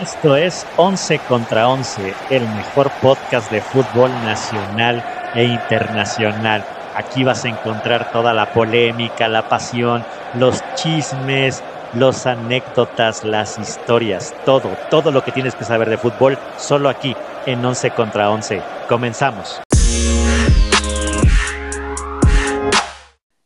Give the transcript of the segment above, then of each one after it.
Esto es 11 contra 11, el mejor podcast de fútbol nacional e internacional. Aquí vas a encontrar toda la polémica, la pasión, los chismes, los anécdotas, las historias, todo, todo lo que tienes que saber de fútbol, solo aquí en 11 contra 11. Comenzamos.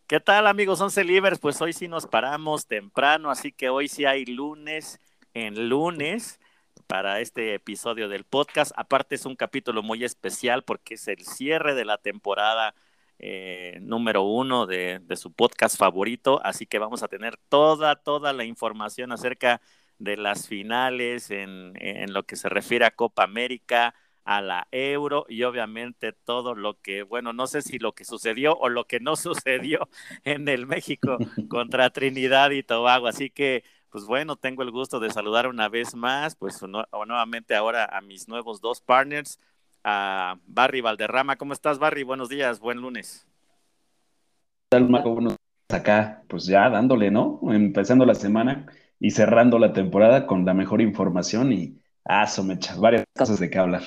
¿Qué tal amigos 11 Livers? Pues hoy sí nos paramos temprano, así que hoy sí hay lunes en lunes para este episodio del podcast. Aparte es un capítulo muy especial porque es el cierre de la temporada eh, número uno de, su podcast favorito, así que vamos a tener toda, toda la información acerca de las finales en, en lo que se refiere a Copa América, a la euro y obviamente todo lo que, bueno, no sé si lo que sucedió o lo que no sucedió en el México contra Trinidad y Tobago. Así que, pues bueno, tengo el gusto de saludar una vez más, pues nuevamente ahora a mis nuevos dos partners, a Barry Valderrama. ¿Cómo estás, Barry? Buenos días, buen lunes. ¿Qué tal, Marco? Buenos acá, pues ya dándole, ¿no? Empezando la semana y cerrando la temporada con la mejor información y, ah, somechas, varias cosas de qué hablar.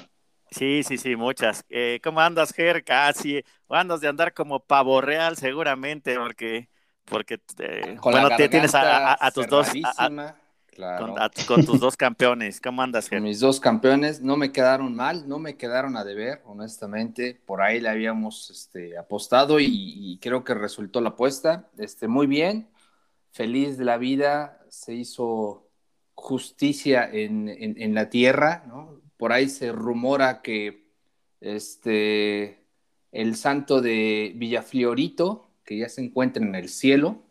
Sí, sí, sí, muchas. Eh, ¿Cómo andas, Ger? Casi, o andas de andar como pavo real seguramente, porque, porque eh, bueno, tienes a, tus dos, con, tus dos campeones. ¿Cómo andas, Ger? Mis dos campeones no me quedaron mal, no me quedaron a deber, honestamente. Por ahí le habíamos este, apostado y, creo que resultó la apuesta. Este, muy bien, feliz de la vida, se hizo justicia en, en la tierra, ¿no? por ahí se rumora que este, el santo de Villafiorito, que ya se encuentra en el cielo,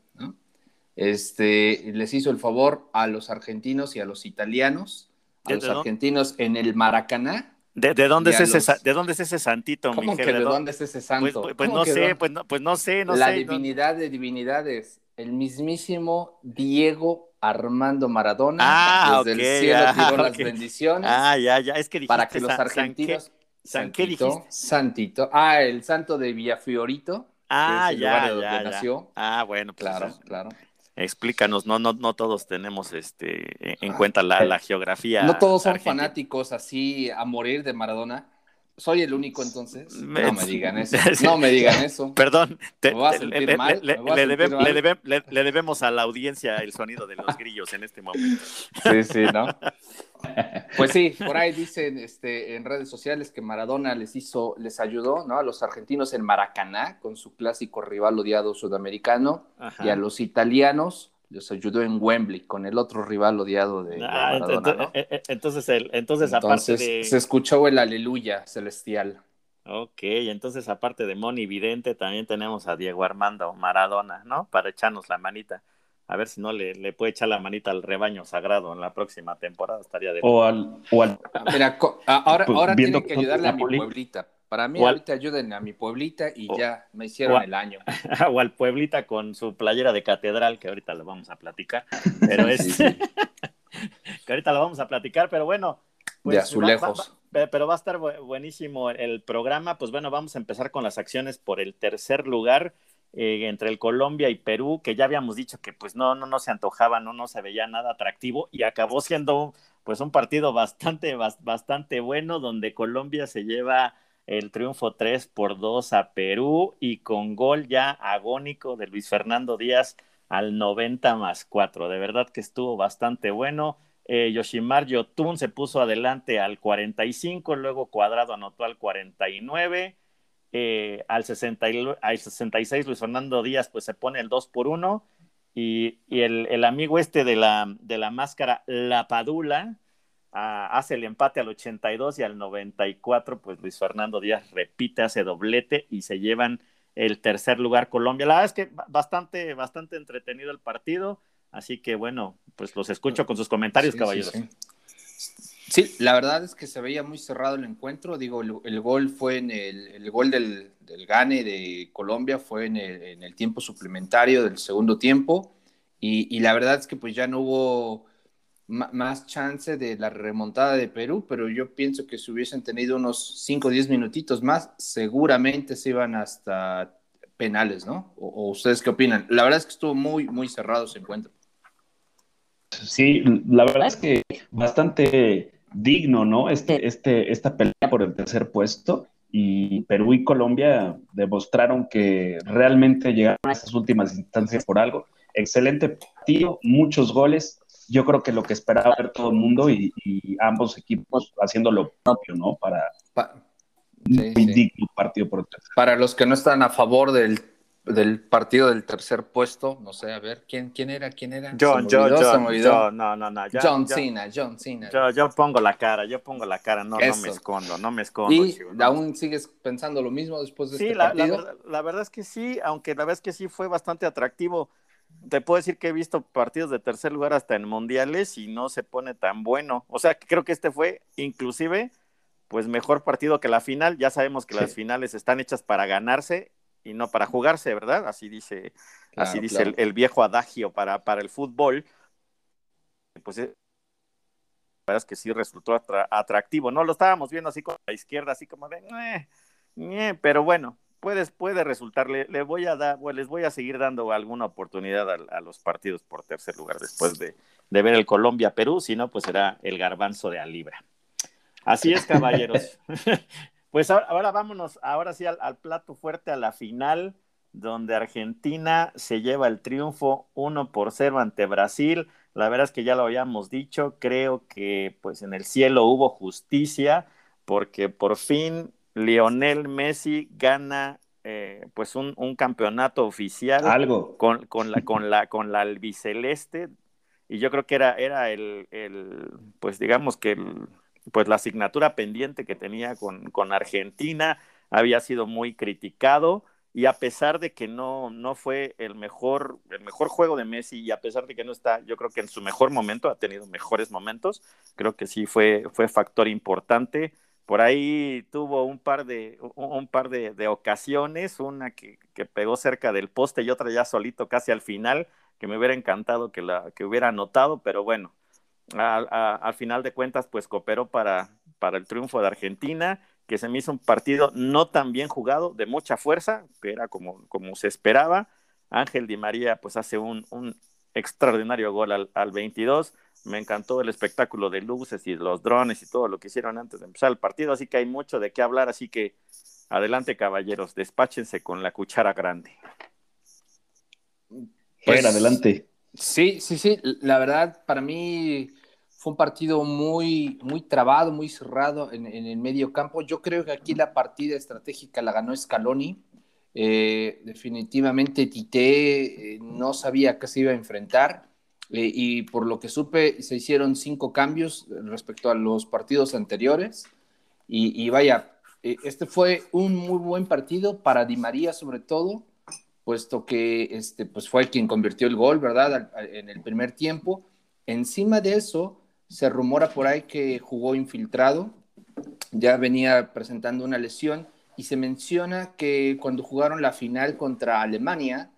este, les hizo el favor a los argentinos y a los italianos, a los argentinos en el Maracaná. ¿De, dónde es ese, ¿De dónde es ese santito, ¿Cómo que de, dónde es ese santo? Pues, pues no sé, pues no, pues no sé, no La sé. divinidad de divinidades, el mismísimo Diego Armando Maradona. Ah, desde el cielo tiró las bendiciones. Ah, ya, ya. Es que dijiste para que los argentinos. San, qué, dijiste? Santito. Ah, el santo de Villafiorito. Ah, que es el ya, lugar de ya, donde ya. nació. Ah, bueno, pues claro, claro. Explícanos, no, no, no todos tenemos este en cuenta la, la geografía. No todos son fanáticos así a morir de Maradona. ¿Soy el único entonces? No me digan eso. No me digan eso. Perdón. Te, me voy a sentir le, mal. Le, le, debe, le, debemos a la audiencia el sonido de los grillos en este momento. Sí, sí, ¿no? Pues sí, por ahí dicen este, en redes sociales que Maradona les hizo, les ayudó, ¿no? A los argentinos en Maracaná con su clásico rival odiado sudamericano Ajá. y a los italianos les ayudó en Wembley con el otro rival odiado de, ah, Maradona, ¿no? entonces, el, entonces, entonces, aparte de... se escuchó el aleluya celestial. Ok, entonces aparte de Moni Vidente también tenemos a Diego Armando Maradona, ¿no? Para echarnos la manita. A ver si no le, le puede echar la manita al rebaño sagrado en la próxima temporada, estaría de... O al... O al... Mira, ahora, pues, ahora tienen que ayudarle a mi pueblita. Para mí, ahorita ayuden a mi pueblita y o, ya me hicieron a, el año. O al pueblita con su playera de catedral, que ahorita lo vamos a platicar. Pero es. Sí, sí. que ahorita lo vamos a platicar, pero bueno. Pues, de azulejos. Va, va, pero va a estar buenísimo el programa. Pues bueno, vamos a empezar con las acciones por el tercer lugar. Eh, entre el Colombia y Perú, que ya habíamos dicho que pues no, no, no se antojaba, no, no se veía nada atractivo y acabó siendo pues un partido bastante, bastante bueno donde Colombia se lleva el triunfo 3 por 2 a Perú y con gol ya agónico de Luis Fernando Díaz al 90 más 4. De verdad que estuvo bastante bueno. Eh, Yoshimar Yotun se puso adelante al 45, luego Cuadrado anotó al 49. Eh, al, 60, al 66 Luis Fernando Díaz pues se pone el 2 por 1 y, y el, el, amigo este de la, de la máscara, La Padula, hace el empate al 82 y al 94, pues Luis Fernando Díaz repite, hace doblete y se llevan el tercer lugar Colombia. La verdad es que bastante, bastante entretenido el partido, así que bueno, pues los escucho con sus comentarios, sí, caballeros. Sí, sí. sí, la verdad es que se veía muy cerrado el encuentro, digo, el, el gol fue en el, el gol del, del, Gane de Colombia fue en el, en el tiempo suplementario del segundo tiempo y, y la verdad es que pues ya no hubo más chance de la remontada de Perú, pero yo pienso que si hubiesen tenido unos 5 o 10 minutitos más, seguramente se iban hasta penales, ¿no? O, o, ustedes qué opinan? La verdad es que estuvo muy, muy cerrado ese encuentro. Sí, la verdad es que bastante digno, ¿no? Este, este, esta pelea por el tercer puesto y Perú y Colombia demostraron que realmente llegaron a esas últimas instancias por algo. Excelente partido, muchos goles. Yo creo que lo que esperaba ver todo el mundo y, ambos equipos haciendo lo propio, ¿no? Para digno partido por el tercer. Para los que no están a favor del del partido del tercer puesto, no sé, a ver, ¿quién, quién era? ¿Quién era? Yo, yo, yo, yo, no, no, no. John Cena, John Cena. Yo, yo pongo la cara, yo pongo la cara, no, no me escondo, no me escondo. ¿Y aún sigues pensando lo mismo después de este partido? Sí, la, la, verdad es que sí, aunque la verdad es que sí fue bastante atractivo. Te puedo decir que he visto partidos de tercer lugar hasta en mundiales y no se pone tan bueno. O sea, creo que este fue inclusive pues mejor partido que la final. Ya sabemos que las finales están hechas para ganarse y no para jugarse, ¿verdad? Así dice, así dice el, viejo adagio para, para el fútbol. Pues eh, la verdad es que sí resultó atractivo, ¿no? Lo estábamos viendo así con la izquierda, así como de, pero bueno, puedes, puede resultar, le, voy a dar, les voy a seguir dando alguna oportunidad a, los partidos por tercer lugar después de, de ver el Colombia-Perú, si no, pues será el garbanzo de Alibra. Así es, caballeros. Pues ahora, vámonos, ahora sí al, plato fuerte, a la final, donde Argentina se lleva el triunfo 1 por 0 ante Brasil. La verdad es que ya lo habíamos dicho, creo que pues en el cielo hubo justicia, porque por fin Lionel Messi gana eh, pues un, campeonato oficial Algo. Con, con, la, con, la, con la albiceleste. Y yo creo que era, era el, el pues digamos que el, pues la asignatura pendiente que tenía con, con Argentina había sido muy criticado y a pesar de que no, no fue el mejor, el mejor juego de Messi y a pesar de que no está, yo creo que en su mejor momento, ha tenido mejores momentos, creo que sí fue, fue factor importante. Por ahí tuvo un par de, un par de, ocasiones, una que, pegó cerca del poste y otra ya solito casi al final, que me hubiera encantado que, la, que hubiera anotado, pero bueno, al final de cuentas, pues cooperó para, para el triunfo de Argentina, que se me hizo un partido no tan bien jugado, de mucha fuerza, que era como, como se esperaba. Ángel Di María pues hace un, un extraordinario gol al, al, 22. Me encantó el espectáculo de luces y los drones y todo lo que hicieron antes de empezar el partido, así que hay mucho de qué hablar, así que adelante caballeros, despáchense con la cuchara grande. Pues, adelante. Sí, sí, sí. La verdad, para mí fue un partido muy, muy trabado, muy cerrado en, el medio campo. Yo creo que aquí la partida estratégica la ganó Scaloni. Eh, definitivamente Tite eh, no sabía qué se iba a enfrentar eh, y por lo que supe se hicieron cinco cambios respecto a los partidos anteriores. Y, vaya, este fue un muy buen partido para Di María sobre todo puesto que este, pues fue quien convirtió el gol, ¿verdad? En el primer tiempo. Encima de eso, se rumora por ahí que jugó infiltrado, ya venía presentando una lesión y se menciona que cuando jugaron la final contra Alemania,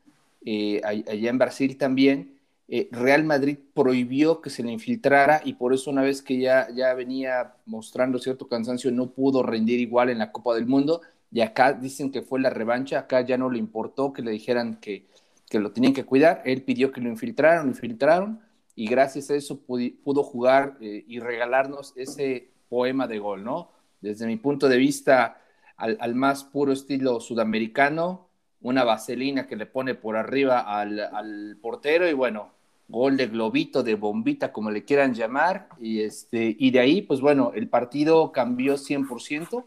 eh, allá en Brasil también, eh, Real Madrid prohibió que se le infiltrara y por eso una vez que ya, ya venía mostrando cierto cansancio no pudo rendir igual en la Copa del Mundo y acá dicen que fue la revancha, acá ya no le importó que le dijeran que, que lo tenían que cuidar, él pidió que lo infiltraron, lo infiltraron, y gracias a eso pudo jugar eh, y regalarnos ese poema de gol, ¿no? Desde mi punto de vista, al, al, más puro estilo sudamericano, una vaselina que le pone por arriba al, al, portero y bueno, gol de globito, de bombita, como le quieran llamar, y, este, y de ahí, pues bueno, el partido cambió 100%,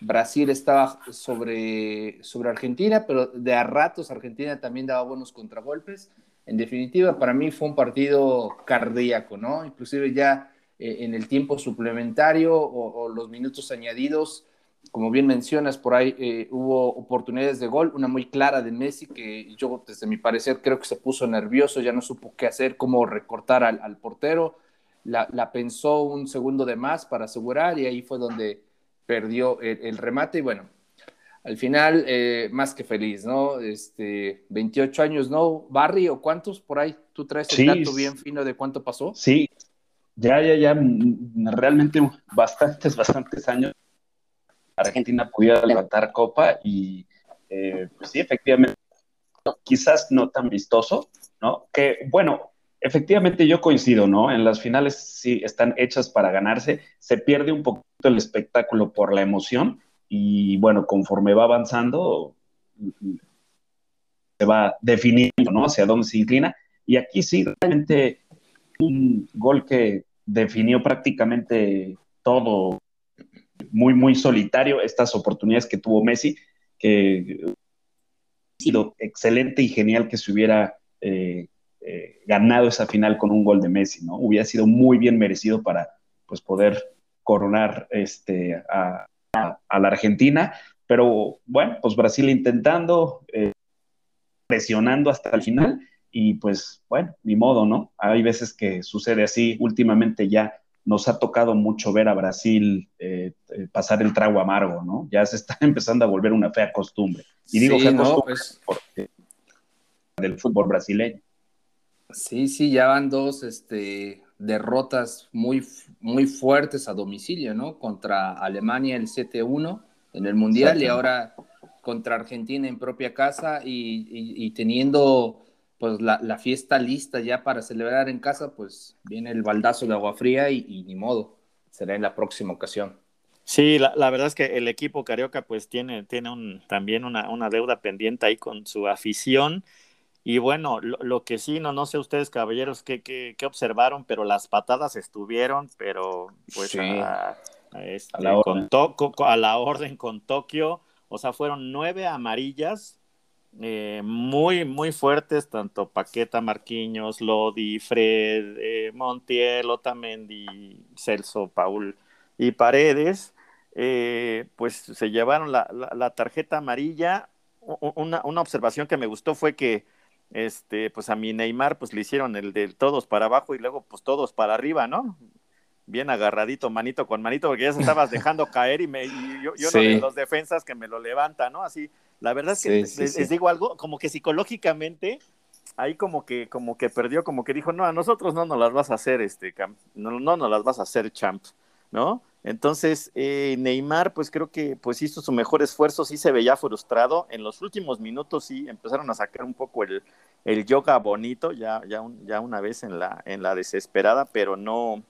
Brasil estaba sobre, sobre Argentina, pero de a ratos Argentina también daba buenos contragolpes. En definitiva, para mí fue un partido cardíaco, ¿no? Inclusive ya eh, en el tiempo suplementario o, los minutos añadidos, como bien mencionas, por ahí eh, hubo oportunidades de gol, una muy clara de Messi que yo, desde mi parecer, creo que se puso nervioso, ya no supo qué hacer, cómo recortar al, portero, la, la pensó un segundo de más para asegurar y ahí fue donde perdió el, remate y bueno, al final eh, más que feliz, ¿no? Este, 28 años, ¿no? Barry o cuántos por ahí, tú traes el dato bien fino de cuánto pasó. Sí, ya, ya, ya, mm, realmente bastantes, bastantes años Argentina pudiera levantar copa y eh, pues sí, efectivamente, quizás no tan vistoso, ¿no? Que bueno, efectivamente yo coincido, ¿no? En las finales sí están hechas para ganarse, se pierde un poquito el espectáculo por la emoción y bueno, conforme va avanzando, se va definiendo, ¿no? Hacia dónde se inclina. Y aquí sí, realmente un gol que definió prácticamente todo muy, muy solitario, estas oportunidades que tuvo Messi, que ha sido excelente y genial que se hubiera eh, eh, ganado esa final con un gol de Messi, ¿no? Hubiera sido muy bien merecido para pues, poder coronar este, a, la Argentina, pero bueno, pues Brasil intentando, eh, presionando hasta el final y pues bueno, ni modo, ¿no? Hay veces que sucede así, últimamente ya nos ha tocado mucho ver a Brasil eh, eh, pasar el trago amargo, ¿no? Ya se está empezando a volver una fea costumbre. Y digo fea costumbre pues porque del fútbol brasileño. Sí, sí, ya van dos este, derrotas muy, muy fuertes a domicilio, ¿no? Contra Alemania el 7-1 en el Mundial y ahora contra Argentina en propia casa y teniendo pues la, fiesta lista ya para celebrar en casa, pues viene el baldazo de agua fría y, ni modo, será en la próxima ocasión. Sí, la, verdad es que el equipo carioca pues tiene, tiene un, también una, deuda pendiente ahí con su afición. Y bueno, lo, que sí, no, no sé ustedes caballeros qué, qué, observaron, pero las patadas estuvieron, pero pues a, este, la con a la orden con Tokio, o sea, fueron nueve amarillas eh, muy, muy fuertes, tanto Paqueta, Marquiños, Lodi, Fred, eh, Montiel, Otamendi, Celso, Paul y Paredes, eh, pues se llevaron la, tarjeta amarilla. Una, observación que me gustó fue que este, pues a mi Neymar pues le hicieron el de todos para abajo y luego pues todos para arriba, ¿no? Bien agarradito, manito con manito, porque ya se estabas dejando caer y, me, yo, yo no de los defensas que me lo levanta, ¿no? Así la verdad es que les, digo algo, como que psicológicamente, ahí como que, como que perdió, como que dijo, no, a nosotros no nos las vas a hacer, este, no, no nos las vas a hacer, champ, ¿no? Entonces, eh, Neymar, pues creo que pues hizo su mejor esfuerzo, sí se veía frustrado. En los últimos minutos sí empezaron a sacar un poco el, el yoga bonito, ya, ya, ya una vez en la, en la desesperada, pero no,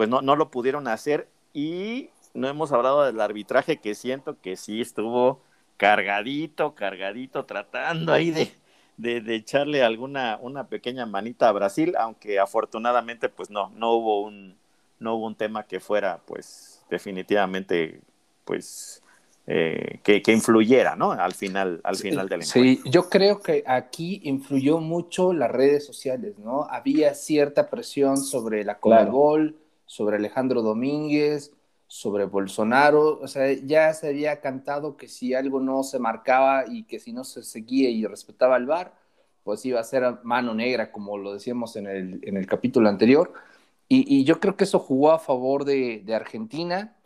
pues no, no lo pudieron hacer. Y no hemos hablado del arbitraje que siento que sí estuvo cargadito, cargadito, tratando ahí de, de, echarle alguna una pequeña manita a Brasil, aunque afortunadamente pues no, no hubo un, no hubo un tema que fuera pues definitivamente pues eh, que, influyera, ¿no? Al final, al final del encuentro. Sí, yo creo que aquí influyó mucho las redes sociales, ¿no? Había cierta presión sobre la Colagol, sobre Alejandro Domínguez, sobre Bolsonaro, o sea, ya se había cantado que si algo no se marcaba y que si no se seguía y respetaba el VAR, pues iba a ser mano negra, como lo decíamos en el, en el capítulo anterior. Y, yo creo que eso jugó a favor de, Argentina.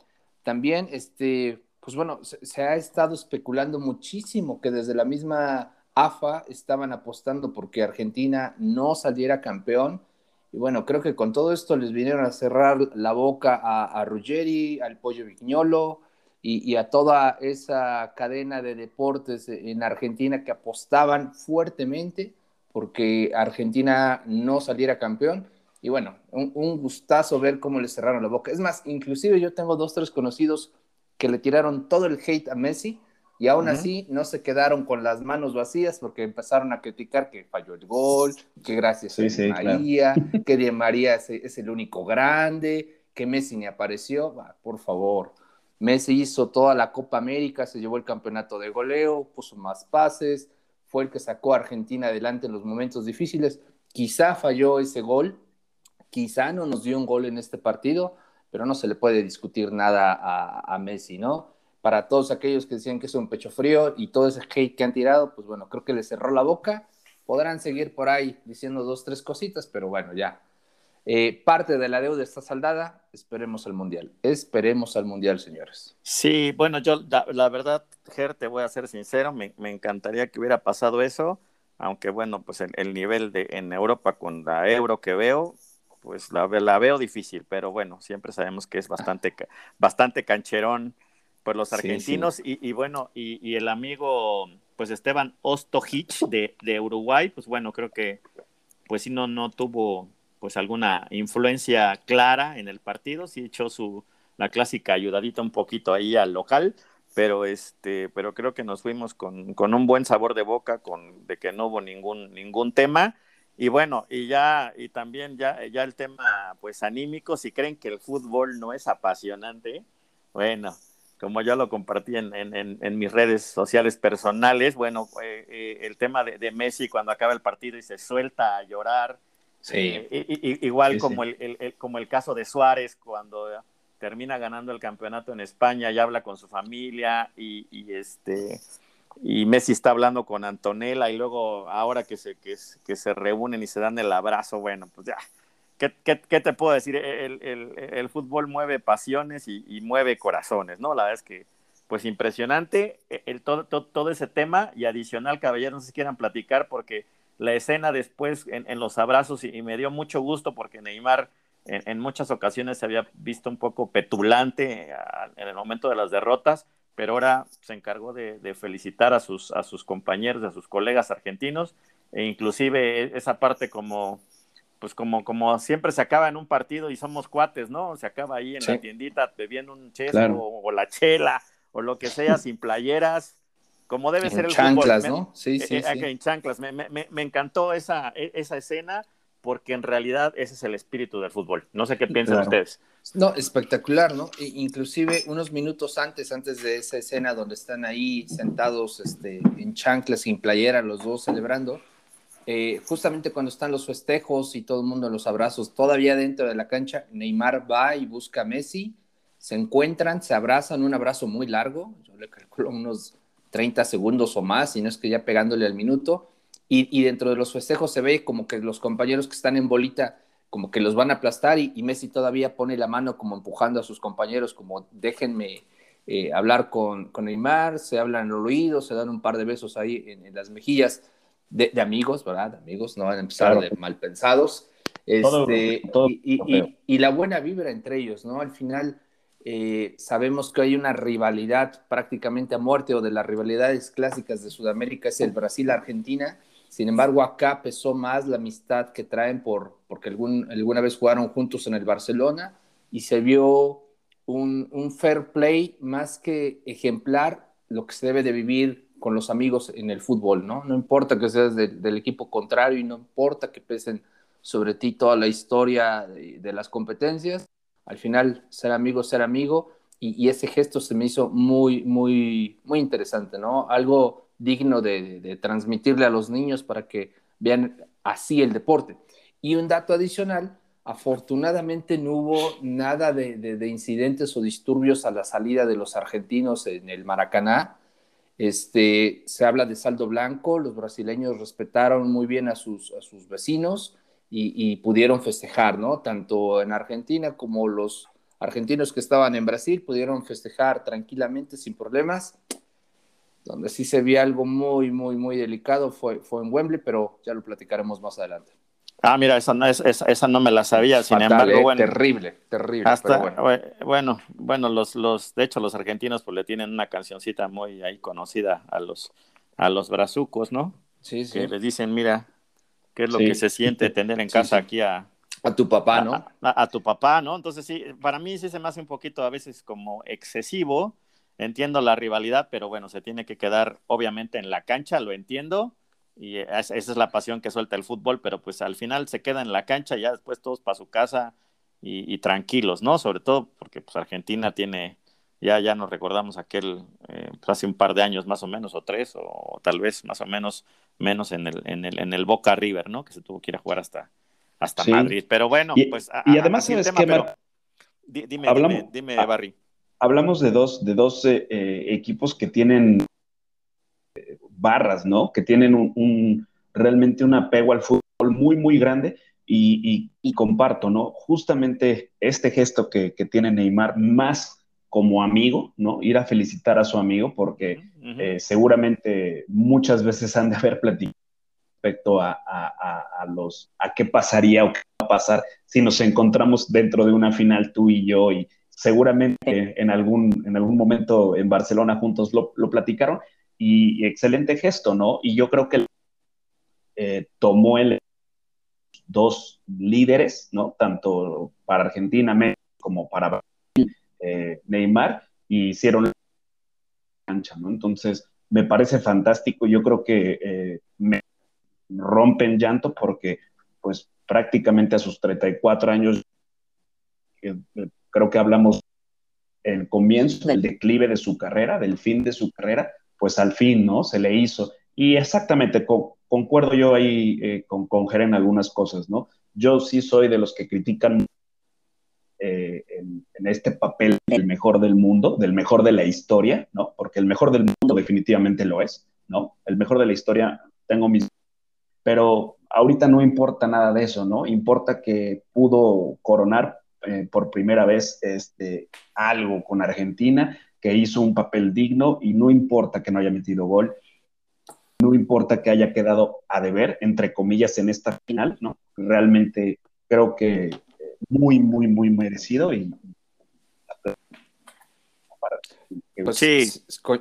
También, este, pues bueno, se, se, ha estado especulando muchísimo que desde la misma AFA estaban apostando porque Argentina no saliera campeón y bueno, creo que con todo esto les vinieron a cerrar la boca a, Ruggeri, al Pollo Vignolo y, a toda esa cadena de deportes en Argentina que apostaban fuertemente porque Argentina no saliera campeón. Y bueno, un, un gustazo ver cómo le cerraron la boca. Es más, inclusive yo tengo dos, tres conocidos que le tiraron todo el hate a Messi y aún así no se quedaron con las manos vacías porque empezaron a criticar que falló el gol, que gracias a María, que Di María es, el único grande, que Messi ni apareció. por favor, Messi hizo toda la Copa América, se llevó el campeonato de goleo, puso más pases, fue el que sacó a Argentina adelante en los momentos difíciles. Quizá falló ese gol, quizá no nos dio un gol en este partido, pero no se le puede discutir nada a Messi, ¿no? Para todos aquellos que decían que es un pecho frío y todo ese hate que han tirado, pues bueno, creo que les cerró la boca. Podrán seguir por ahí diciendo dos, tres cositas, pero bueno, ya. Eh, parte de la deuda está saldada, esperemos al Mundial. Esperemos al Mundial, señores. Sí, bueno, yo la, verdad, Ger, te voy a ser sincero, me, encantaría que hubiera pasado eso, aunque bueno, pues el, nivel de en Europa con la euro que veo, pues la, la, veo difícil, pero bueno, siempre sabemos que es bastante, bastante cancherón pues los argentinos Y, bueno, y, el amigo, pues Esteban Ostojic de, de, Uruguay, pues bueno, creo que pues sí, no, no tuvo pues alguna influencia clara en el partido, sí echó su, la clásica ayudadita un poquito ahí al local, pero este, pero creo que nos fuimos con, con, un buen sabor de boca, con de que no hubo ningún, ningún tema. Y bueno, y ya, y también ya, ya el tema pues anímico, si creen que el fútbol no es apasionante, bueno, como ya lo compartí en, en, en mis redes sociales personales, bueno, eh, eh, el tema de, de, Messi cuando acaba el partido y se suelta a llorar, sí. Eh, igual como, El, el, como el caso de Suárez cuando termina ganando el campeonato en España y habla con su familia y, y, este y Messi está hablando con Antonella y luego ahora que se, que, que se reúnen y se dan el abrazo, bueno, pues ya, ¿qué, te puedo decir? El, el, fútbol mueve pasiones y, mueve corazones, ¿no? La verdad es que, pues impresionante el, todo, ese tema y adicional, caballeros, no sé si quieran platicar porque la escena después en, los abrazos y, me dio mucho gusto porque Neymar en, muchas ocasiones se había visto un poco petulante en el momento de las derrotas, pero ahora se encargó de, de, felicitar a sus, a sus compañeros, a sus colegas argentinos, e inclusive esa parte como, pues como, como siempre se acaba en un partido y somos cuates, ¿no? Se acaba ahí en sí. la tiendita bebiendo un chesco claro. o, o, la chela o lo que sea, sin playeras, como debe en ser el chanclas, fútbol. ¿no? Sí, sí, eh, sí. En chanclas, me, me, me encantó esa, e, esa escena porque en realidad ese es el espíritu del fútbol. No sé qué piensan claro. ustedes. No, espectacular, ¿no? E inclusive unos minutos antes, antes de esa escena donde están ahí sentados este, en chanclas, sin playera, los dos celebrando, eh, justamente cuando están los festejos y todo el mundo en los abrazos, todavía dentro de la cancha, Neymar va y busca a Messi, se encuentran, se abrazan, un abrazo muy largo, yo le calculo unos 30 segundos o más, y no es que ya pegándole al minuto, y, y, dentro de los festejos se ve como que los compañeros que están en bolita como que los van a aplastar y, Messi todavía pone la mano como empujando a sus compañeros como déjenme eh, hablar con, con, Neymar, se hablan al oído, se dan un par de besos ahí en las mejillas de, de, amigos, ¿verdad? De amigos, no van a empezar claro. de mal pensados. Este, todo, todo, y, y, la buena vibra entre ellos, ¿no? Al final eh, sabemos que hay una rivalidad prácticamente a muerte o de las rivalidades clásicas de Sudamérica es el Brasil-Argentina sin embargo, acá pesó más la amistad que traen por, porque algún, alguna vez jugaron juntos en el Barcelona y se vio un, un, fair play más que ejemplar lo que se debe de vivir con los amigos en el fútbol, ¿no? No importa que seas de, del equipo contrario y no importa que pesen sobre ti toda la historia de, de las competencias, al final ser amigo, ser amigo, y, y, ese gesto se me hizo muy, muy, muy interesante, ¿no? Algo digno de, de, transmitirle a los niños para que vean así el deporte. Y un dato adicional, afortunadamente no hubo nada de, de, de, incidentes o disturbios a la salida de los argentinos en el Maracaná. Este, se habla de saldo blanco, los brasileños respetaron muy bien a sus, a sus vecinos y, pudieron festejar, ¿no? Tanto en Argentina como los argentinos que estaban en Brasil pudieron festejar tranquilamente, sin problemas donde sí se vio algo muy, muy, muy delicado fue, fue en Wembley, pero ya lo platicaremos más adelante. Ah, mira, esa no, esa, esa no me la sabía, sin Fatal, embargo, eh, bueno. Terrible, terrible. Hasta, bueno. bueno, bueno, los, los, de hecho, los argentinos pues le tienen una cancioncita muy ahí conocida a los, a los brazucos, ¿no? Sí, sí. Que les dicen, mira, qué es lo sí. que se siente tener en casa sí, sí. aquí a, a tu papá, ¿no? A, a, a, tu papá, ¿no? Entonces sí, para mí sí se me hace un poquito a veces como excesivo, entiendo la rivalidad, pero bueno, se tiene que quedar obviamente en la cancha, lo entiendo, y esa es la pasión que suelta el fútbol, pero pues al final se queda en la cancha, ya después todos para su casa y, y, tranquilos, ¿no? Sobre todo porque pues Argentina tiene, ya, ya nos recordamos aquel, eh, pues hace un par de años más o menos, o tres, o tal vez más o menos menos en el, en el, en el Boca River, ¿no? Que se tuvo que ir a jugar hasta, hasta sí. Madrid. Pero bueno, y, pues... A, y además el tema, pero... dime, Hablamos... dime, dime, Barry hablamos de dos, de dos eh, equipos que tienen eh, barras, ¿no? Que tienen un, un, realmente un apego al fútbol muy, muy grande y, y, y comparto, ¿no? Justamente este gesto que, que, tiene Neymar más como amigo, ¿no? Ir a felicitar a su amigo porque uh -huh. eh, seguramente muchas veces han de haber platicado respecto a, a, a, los, a qué pasaría o qué va a pasar si nos encontramos dentro de una final tú y yo y, seguramente en algún, en algún momento en Barcelona juntos lo, lo platicaron y, excelente gesto, ¿no? Y yo creo que eh, tomó el dos líderes, ¿no? Tanto para Argentina, México, como para eh, Neymar, y hicieron la cancha, ¿no? Entonces, me parece fantástico. Yo creo que eh, me rompen llanto porque, pues, prácticamente a sus 34 años, eh, creo que hablamos el comienzo del declive de su carrera, del fin de su carrera, pues al fin, ¿no? Se le hizo. Y exactamente, concuerdo yo ahí eh, con, con algunas cosas, ¿no? Yo sí soy de los que critican eh, en, este papel el mejor del mundo, del mejor de la historia, ¿no? Porque el mejor del mundo definitivamente lo es, ¿no? El mejor de la historia, tengo mis... Pero ahorita no importa nada de eso, ¿no? Importa que pudo coronar eh, por primera vez este, algo con Argentina, que hizo un papel digno y no importa que no haya metido gol, no importa que haya quedado a deber, entre comillas, en esta final, ¿no? Realmente creo que muy, muy, muy merecido y pues sí,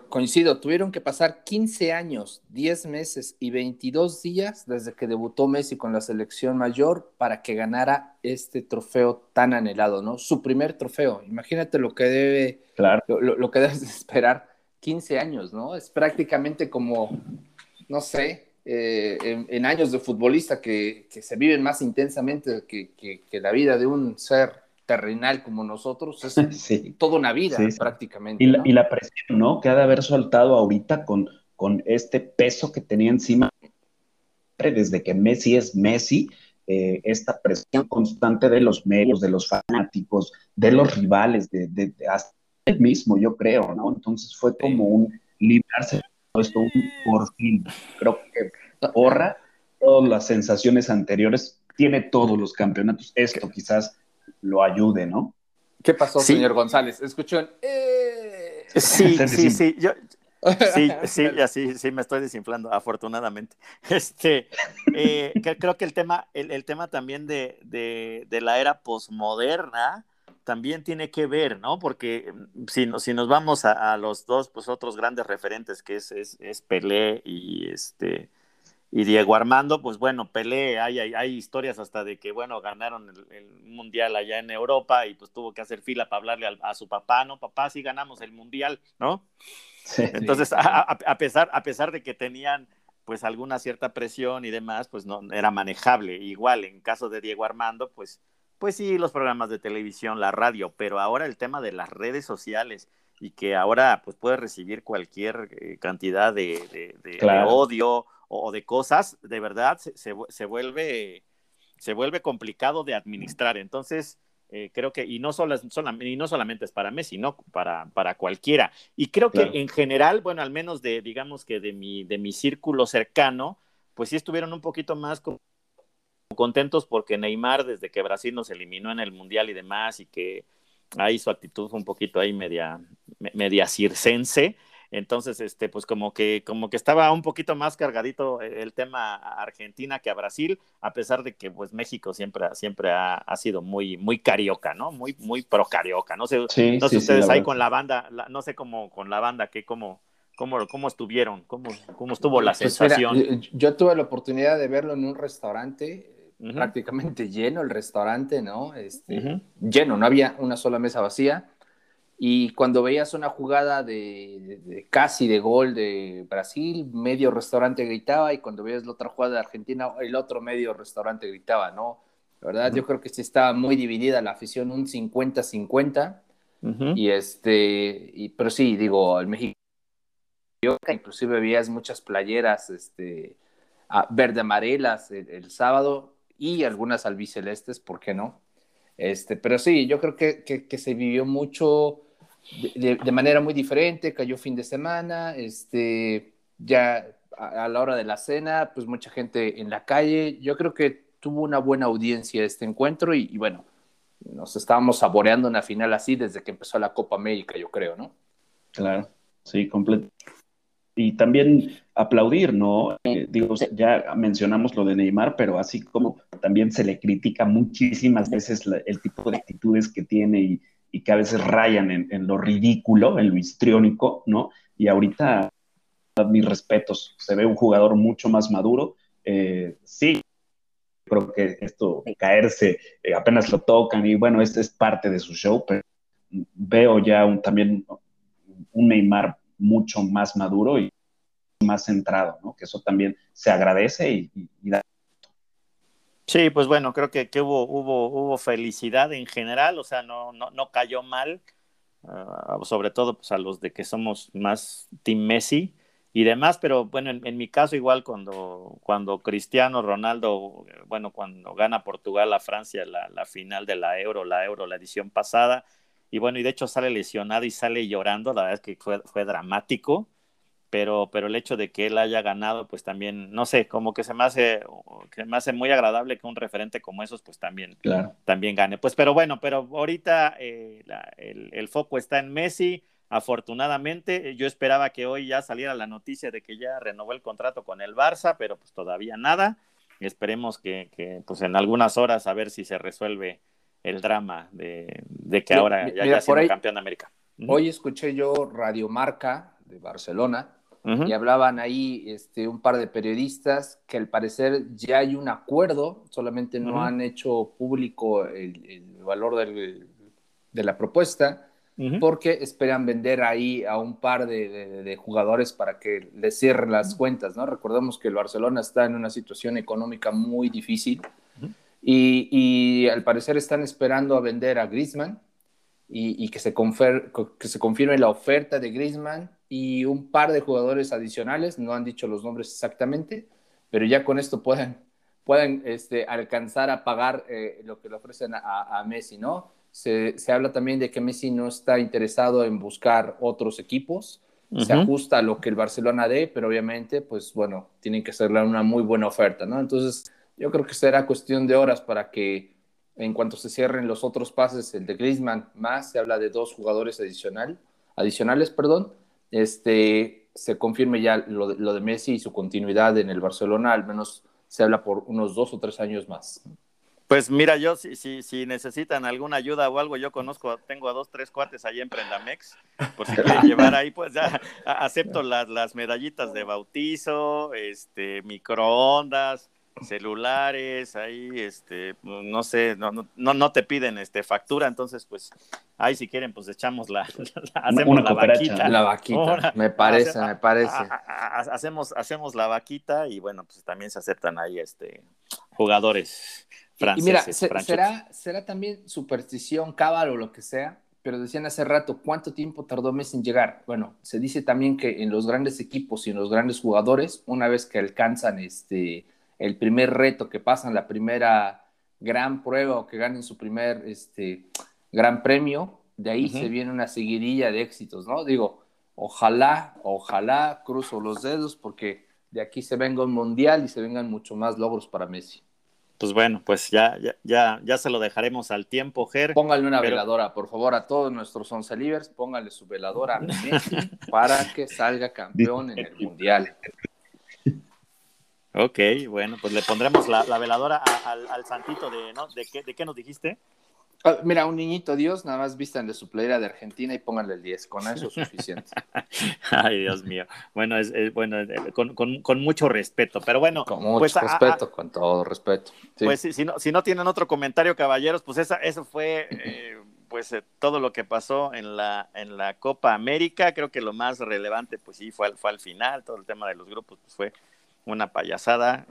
coincido, tuvieron que pasar 15 años, 10 meses y 22 días desde que debutó Messi con la selección mayor para que ganara este trofeo tan anhelado, ¿no? Su primer trofeo. Imagínate lo que debe, claro. lo, que debes esperar 15 años, ¿no? Es prácticamente como, no sé, eh, en, años de futbolista que, se viven más intensamente que, que la vida de un ser terrenal como nosotros, es toda una vida prácticamente. Y, la, presión, ¿no? Que ha de haber soltado ahorita con, con este peso que tenía encima, desde que Messi es Messi, eh, esta presión constante de los medios, de los fanáticos, de los rivales, de, de, hasta él mismo, yo creo, ¿no? Entonces fue como un librarse de todo esto, un por fin. Creo que borra todas las sensaciones anteriores, tiene todos los campeonatos. Esto quizás lo ayude, ¿no? ¿Qué pasó, señor González? Escuchó en... Eh... Sí, sí, sí, yo... Sí, sí, así sí me estoy desinflando, afortunadamente. Este, eh, creo que el tema, el, tema también de, de, la era posmoderna también tiene que ver, ¿no? Porque mm, si, si nos vamos a, los dos, pues otros grandes referentes, que es, es, es Pelé y este y Diego Armando, pues bueno, Pelé, hay, hay, historias hasta de que, bueno, ganaron el, mundial allá en Europa y pues tuvo que hacer fila para hablarle a, su papá, ¿no? Papá, sí ganamos el mundial, ¿no? Entonces, a, pesar, a pesar de que tenían pues alguna cierta presión y demás, pues no era manejable. Igual, en caso de Diego Armando, pues, pues sí, los programas de televisión, la radio, pero ahora el tema de las redes sociales y que ahora pues puede recibir cualquier eh, cantidad de, de odio o de cosas, de verdad se, se, vuelve, se vuelve complicado de administrar. Entonces, eh, creo que, y no, solo, y no solamente es para Messi, no para, para cualquiera. Y creo que en general, bueno, al menos de, digamos que de mi, de mi círculo cercano, pues sí estuvieron un poquito más contentos porque Neymar, desde que Brasil nos eliminó en el Mundial y demás, y que ahí su actitud fue un poquito ahí media, media circense, entonces, este, pues como que, como que estaba un poquito más cargadito el tema a Argentina que a Brasil, a pesar de que pues México siempre, siempre ha, sido muy, muy carioca, ¿no? Muy, muy pro carioca. No sé, no sé ustedes ahí con la banda, no sé cómo con la banda, que cómo, cómo, cómo estuvieron, cómo, cómo estuvo la pues sensación. yo, tuve la oportunidad de verlo en un restaurante, prácticamente lleno el restaurante, ¿no? Este, Lleno, no había una sola mesa vacía y cuando veías una jugada de, casi de gol de Brasil, medio restaurante gritaba, y cuando veías la otra jugada de Argentina, el otro medio restaurante gritaba, ¿no? La verdad, yo creo que sí estaba muy dividida la afición, un 50-50. Y este, y, pero sí, digo, el México, inclusive veías muchas playeras este, verde amarelas el, sábado y algunas albicelestes, ¿por qué no? Este, pero sí, yo creo que, que se vivió mucho de, manera muy diferente, cayó fin de semana, este, ya a, la hora de la cena, pues mucha gente en la calle, yo creo que tuvo una buena audiencia este encuentro y, bueno, nos estábamos saboreando una final así desde que empezó la Copa América, yo creo, ¿no? Claro, sí, completo. Y también aplaudir, ¿no? Eh, digo, ya mencionamos lo de Neymar, pero así como también se le critica muchísimas veces el tipo de actitudes que tiene y, y que a veces rayan en, lo ridículo, en lo histriónico, ¿no? Y ahorita, mis respetos, se ve un jugador mucho más maduro. Eh, sí, creo que esto caerse, eh, apenas lo tocan y bueno, este es parte de su show, pero veo ya un, también un Neymar mucho más maduro y más centrado, ¿no? Que eso también se agradece y, da. Sí, pues bueno, creo que, hubo, hubo, hubo felicidad en general, o sea, no, no, no cayó mal, ah, sobre todo pues, a los de que somos más Team Messi y demás, pero bueno, en, mi caso igual cuando, cuando Cristiano Ronaldo, bueno, cuando gana Portugal a Francia la, la final de la Euro, la Euro, la edición pasada, y bueno, y de hecho sale lesionado y sale llorando, la verdad es que fue, fue dramático, pero, pero el hecho de que él haya ganado, pues también, no sé, como que se me hace, que me hace muy agradable que un referente como esos, pues también, también gane. Pues, pero bueno, pero ahorita eh, el, el, foco está en Messi, afortunadamente. Yo esperaba que hoy ya saliera la noticia de que ya renovó el contrato con el Barça, pero pues todavía nada. Esperemos que, que pues en algunas horas a ver si se resuelve el drama de, que ahora ya, haya sido campeón de América. Hoy escuché yo Radio Marca de Barcelona y hablaban ahí este, un par de periodistas que al parecer ya hay un acuerdo, solamente no han hecho público el, valor de la propuesta, porque esperan vender ahí a un par de, jugadores para que les cierren las cuentas, ¿no? Recordemos que el Barcelona está en una situación económica muy difícil y, al parecer están esperando a vender a Griezmann y, que, se que se confirme la oferta de Griezmann y un par de jugadores adicionales, no han dicho los nombres exactamente, pero ya con esto pueden, pueden este, alcanzar a pagar eh, lo que le ofrecen a, Messi, ¿no? Se, se, habla también de que Messi no está interesado en buscar otros equipos, se ajusta a lo que el Barcelona dé, pero obviamente, pues bueno, tienen que hacerle una muy buena oferta, ¿no? Entonces, yo creo que será cuestión de horas para que en cuanto se cierren los otros pases, el de Griezmann más, se habla de dos jugadores adicional, adicionales, perdón, este, se confirme ya lo de, lo de Messi y su continuidad en el Barcelona, al menos se habla por unos dos o tres años más. Pues mira, yo si, si, si necesitan alguna ayuda o algo, yo conozco, tengo a dos, tres cuates ahí en Prendamex, por si quieren llevar ahí, pues ya acepto las, las medallitas de bautizo, este, microondas, celulares, ahí, este, no sé, no, no, no te piden este factura, entonces, pues, ahí si quieren, pues echamos la, hacemos la vaquita. La vaquita, me parece, me parece. hacemos, hacemos la vaquita y bueno, pues también se aceptan ahí este jugadores franceses. Y mira, será, será también superstición, cábalo o lo que sea, pero decían hace rato, ¿cuánto tiempo tardó Messi en llegar? Bueno, se dice también que en los grandes equipos y en los grandes jugadores, una vez que alcanzan este el primer reto, que pasan la primera gran prueba o que ganen su primer este, gran premio, de ahí se viene una seguidilla de éxitos, ¿no? Digo, ojalá, ojalá cruzo los dedos porque de aquí se venga un mundial y se vengan mucho más logros para Messi. Pues bueno, pues ya, ya, ya, ya se lo dejaremos al tiempo, Ger. Póngale una veladora, por favor, a todos nuestros once livers, póngale su veladora a Messi para que salga campeón en el mundial. Ok, bueno, pues le pondremos la, veladora al, santito de, ¿no? ¿De qué, ¿De qué nos dijiste? Ah, mira, un niñito Dios, nada más de su playera de Argentina y pónganle el 10, con eso es suficiente. Ay, Dios mío. Bueno, es, bueno con, con, con, mucho respeto, pero bueno. Con mucho pues, respeto, con todo respeto. Pues si no, si no tienen otro comentario, caballeros, pues esa, eso fue eh, pues eh, todo lo que pasó en la, en la Copa América. Creo que lo más relevante, pues sí, fue, fue al final, todo el tema de los grupos, pues fue una payasada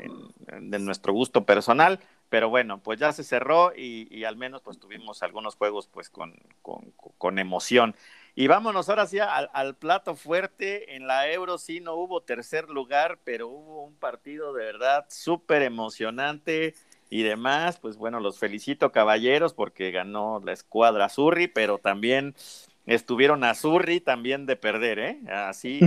de nuestro gusto personal, pero bueno, pues ya se cerró y, al menos pues tuvimos algunos juegos pues con, con, emoción. Y vámonos ahora sí al, plato fuerte, en la Euro sí no hubo tercer lugar, pero hubo un partido de verdad súper emocionante y demás, pues bueno, los felicito caballeros porque ganó la escuadra Zurri, pero también estuvieron a Zurri también de perder, ¿eh? Así,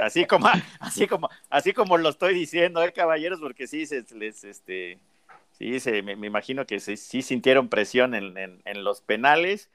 así como, así como, así como lo estoy diciendo, ¿eh, caballeros? Porque sí se les, este, sí, se, me, imagino que sí, sintieron presión en, los penales.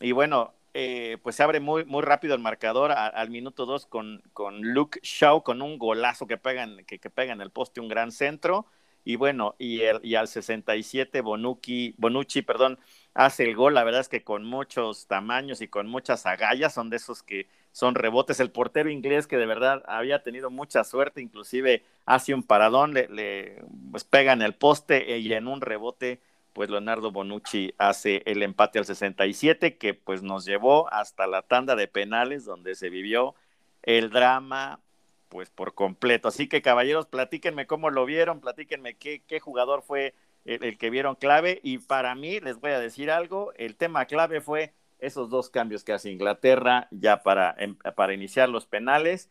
Y bueno, eh, pues se abre muy, muy rápido el marcador al minuto dos con, con Luke Shaw, con un golazo que pega, en, que, que pega en el poste, un gran centro. y bueno, y, el, y al 67 Bonucci, Bonucci, perdón, hace el gol, la verdad es que con muchos tamaños y con muchas agallas, son de esos que son rebotes. El portero inglés que de verdad había tenido mucha suerte, inclusive hace un paradón, le, le pues pega en el poste y en un rebote, pues Leonardo Bonucci hace el empate al 67, que pues nos llevó hasta la tanda de penales donde se vivió el drama pues por completo. Así que caballeros, platíquenme cómo lo vieron, platíquenme qué, qué jugador fue el, que vieron clave. Y para mí les voy a decir algo, el tema clave fue esos dos cambios que hace Inglaterra ya para, em, para iniciar los penales.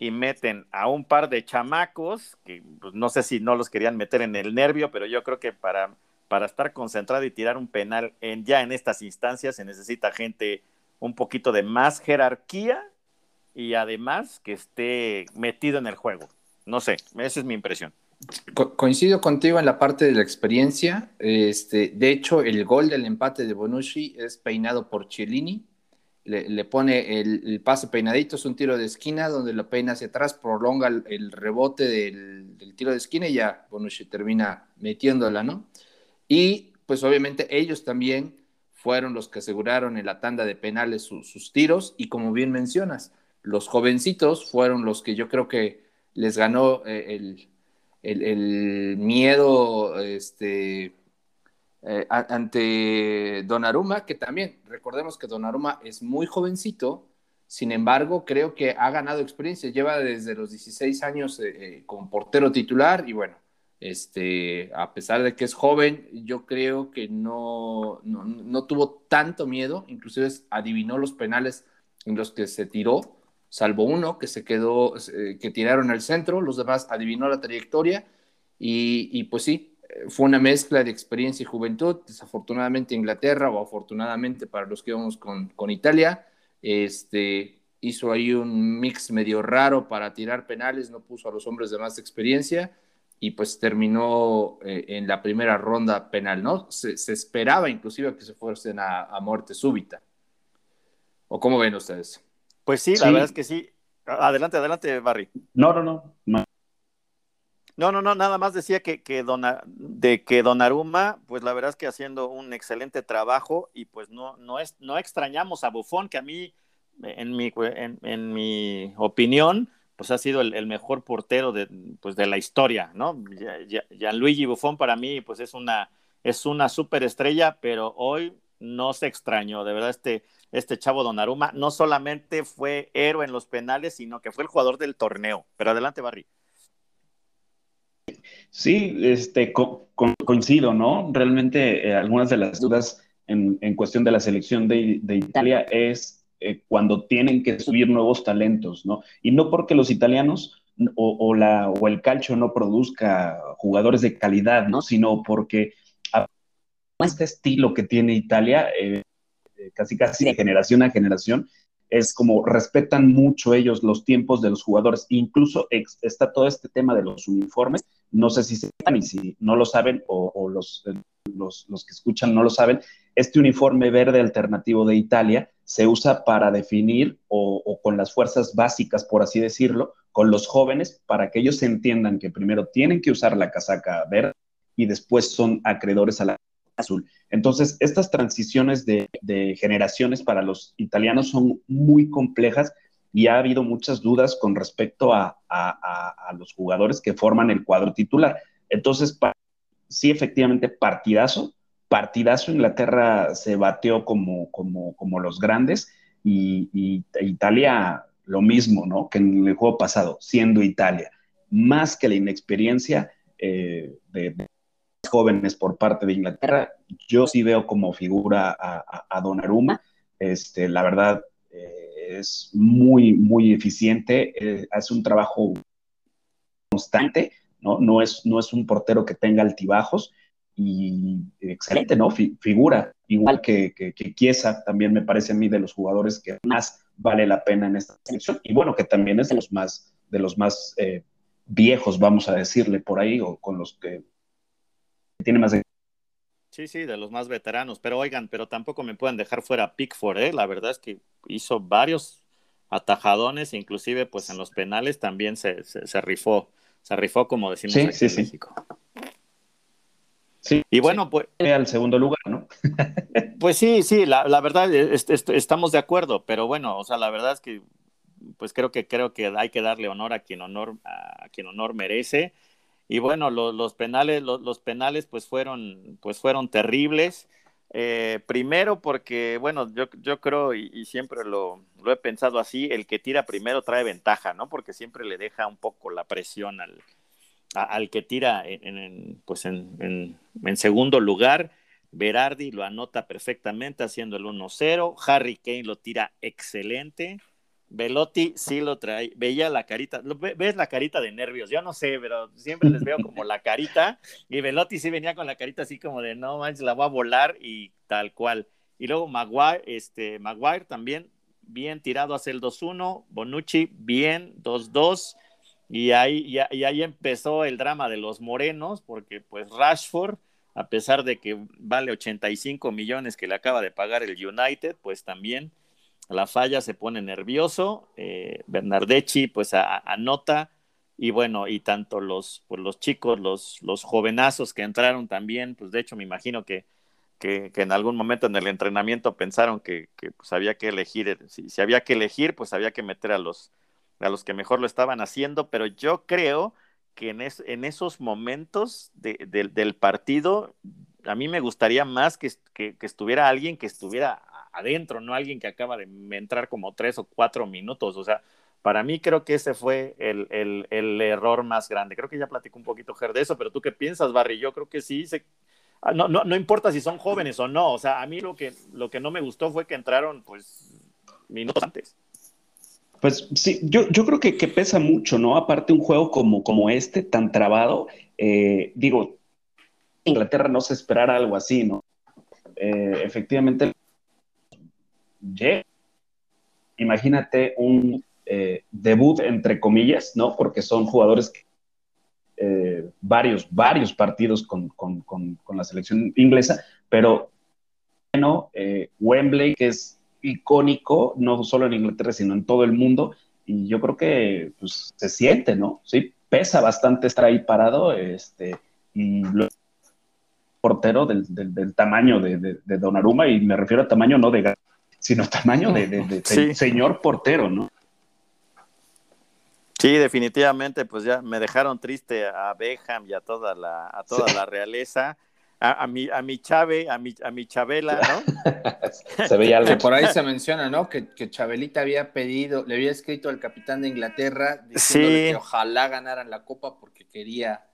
Y meten a un par de chamacos que pues, no sé si no los querían meter en el nervio, pero yo creo que para, para estar concentrado y tirar un penal en, ya en estas instancias se necesita gente un poquito de más jerarquía y además que esté metido en el juego. No sé, esa es mi impresión coincido contigo en la parte de la experiencia. Este, de hecho, el gol del empate de Bonucci es peinado por Cellini. Le, pone el, pase peinadito, es un tiro de esquina donde lo peina hacia atrás, prolonga el, rebote del, tiro de esquina y ya Bonucci termina metiéndola, ¿no? Y pues obviamente ellos también fueron los que aseguraron en la tanda de penales sus tiros y como bien mencionas, los jovencitos fueron los que yo creo que les ganó eh, el, el, miedo este, eh, ante que también, recordemos que Donnarumma es muy jovencito, sin embargo, creo que ha ganado experiencia, lleva desde los 16 años eh, eh, como portero titular y bueno, este, a pesar de que es joven, yo creo que no, no, no tuvo tanto miedo, inclusive adivinó los penales en los que se tiró salvo uno que se quedó, eh, que tiraron al centro, los demás adivinó la trayectoria y, pues sí, eh, fue una mezcla de experiencia y juventud, desafortunadamente Inglaterra o afortunadamente para los que vamos con, Italia, este, hizo ahí un mix medio raro para tirar penales, no puso a los hombres de más experiencia y pues terminó eh, en la primera ronda penal, ¿no? Se, esperaba inclusive que se fuesen a, a muerte súbita. ¿O cómo ven ustedes? Pues sí, la verdad es que sí. Adelante, adelante, Barry. No, no, no. No, no, no, nada más decía que, que de que Donnarumma, pues la verdad es que haciendo un excelente trabajo y pues no, no, es, no extrañamos a Buffon, que a mí, en mi, en, mi opinión, pues ha sido el, mejor portero de, pues de la historia, ¿no? Gianluigi Buffon para mí, pues es una, es una superestrella, pero hoy no se extrañó, de verdad, este, este chavo Donnarumma no solamente fue héroe en los penales, sino que fue el jugador del torneo. Pero adelante, Barry. Sí, este, coincido, ¿no? Realmente eh, algunas de las dudas en, cuestión de la selección de, Italia es eh, cuando tienen que subir nuevos talentos, ¿no? Y no porque los italianos o, la, o el calcio no produzca jugadores de calidad, ¿no? Sino porque este estilo que tiene Italia, eh, casi casi de generación a generación, es como respetan mucho ellos los tiempos de los jugadores. Incluso está todo este tema de los uniformes. No sé si sepan y si no lo saben o, los, los, los, que escuchan no lo saben. Este uniforme verde alternativo de Italia se usa para definir o, o con las fuerzas básicas, por así decirlo, con los jóvenes, para que ellos entiendan que primero tienen que usar la casaca verde y después son acreedores a la azul. Entonces, estas transiciones de, generaciones para los italianos son muy complejas y ha habido muchas dudas con respecto a, los jugadores que forman el cuadro titular. Entonces, sí, efectivamente, partidazo, partidazo. Inglaterra se bateó como, como, como los grandes y, Italia lo mismo, ¿no? Que en el juego pasado, siendo Italia. Más que la inexperiencia eh, de jóvenes por parte de Inglaterra. Yo sí veo como figura a, a, Donnarumma. Este, la verdad, eh, es muy, muy eficiente. Eh, hace un trabajo constante, ¿no? No es, no es un portero que tenga altibajos y excelente, ¿no? figura, igual que, que, Chiesa, también me parece a mí de los jugadores que más vale la pena en esta selección y bueno, que también es de los más, de los más eh, viejos, vamos a decirle por ahí, o con los que tiene más Sí, sí, de los más veteranos. Pero oigan, pero tampoco me pueden dejar fuera Pickford, ¿eh? La verdad es que hizo varios atajadones, inclusive pues en los penales también se, se, rifó, se rifó como decimos en México. Sí, y bueno, pues... Al segundo lugar, ¿no? pues sí, sí, la, verdad, estamos de acuerdo, pero bueno, o sea, la verdad es que, pues creo que, creo que hay que darle honor a quien honor, a quien honor merece. Y bueno, los penales, los, penales pues fueron, pues fueron terribles. Eh, primero porque, bueno, yo, yo creo y, siempre lo, he pensado así, el que tira primero trae ventaja, ¿no? Porque siempre le deja un poco la presión al, al que tira en, pues en, en, segundo lugar. Berardi lo anota perfectamente haciendo el 1-0. Harry Kane lo tira excelente. Velotti sí lo trae, veía la carita, ves la carita de nervios, yo no sé, pero siempre les veo como la carita, y Velotti sí venía con la carita así como de no manches, la voy a volar y tal cual. Y luego Maguire, este, Maguire también bien tirado hacia el 2-1, Bonucci bien 2-2, y ahí, y, ahí empezó el drama de los morenos, porque pues Rashford, a pesar de que vale 85 millones que le acaba de pagar el United, pues también la falla se pone nervioso, eh, Bernardeschi pues anota y bueno, y tanto los, pues, los chicos, los, los jovenazos que entraron también, pues de hecho me imagino que, que, en algún momento en el entrenamiento pensaron que, que pues había que elegir, si, si, había que elegir, pues había que meter a los, a los que mejor lo estaban haciendo, pero yo creo que en, en esos momentos del partido, a mí me gustaría más que, que, estuviera alguien que estuviera adentro, no alguien que acaba de entrar como tres o cuatro minutos. O sea, para mí creo que ese fue el, el, error más grande. Creo que ya platicó un poquito Ger de eso, pero tú qué piensas, Barry? Yo creo que sí, ah, no, no, no importa si son jóvenes o no. O sea, a mí lo que, lo que no me gustó fue que entraron pues minutos antes. Pues sí, yo, yo creo que, que, pesa mucho, ¿no? Aparte un juego como, como este, tan trabado, eh, digo, Inglaterra no se esperara algo así, ¿no? Eh, efectivamente, imagínate un eh, debut entre comillas, ¿no? Porque son jugadores que varios, varios partidos con, con, con, la selección inglesa, pero bueno, Wembley, que es icónico, no solo en Inglaterra, sino en todo el mundo. Y yo creo que pues, se siente, ¿no? Sí, pesa bastante estar ahí parado. Este, y lo, portero del, del, tamaño de, de, de, y me refiero a tamaño no de sino tamaño de, señor portero, ¿no? Sí, definitivamente, pues ya me dejaron triste a Beckham y a toda la, a toda la realeza a, mi, a mi Chave, a mi, a mi Chabela, ¿no? se veía algo. por ahí se menciona, ¿no? Que, que, Chabelita había pedido, le había escrito al capitán de Inglaterra diciendo que ojalá ganaran la copa porque quería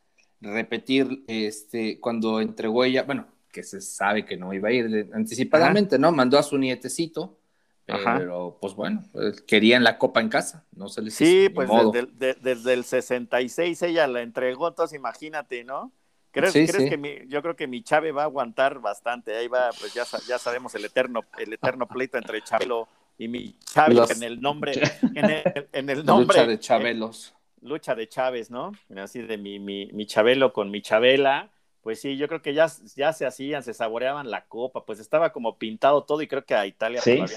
repetir este cuando entregó ella, bueno, que se sabe que no iba a ir anticipadamente, ¿no? Mandó a su nietecito. Pero, pues bueno, pues, querían la copa en casa, no se les Sí, pues desde, desde, el 66 ella la entregó, entonces imagínate, ¿no? ¿Crees, que mi, yo creo que mi Chave va a aguantar bastante? Ahí va, pues ya, ya sabemos el eterno, el eterno pleito entre Chabelo y mi Chave en el nombre, en el, en el nombre. Lucha de Chabelos. lucha de Chávez, ¿no? Así de mi, mi, mi Chabelo con mi Chabela. Pues sí, yo creo que ya, ya se hacían, se saboreaban la copa, pues estaba como pintado todo y creo que a Italia pues,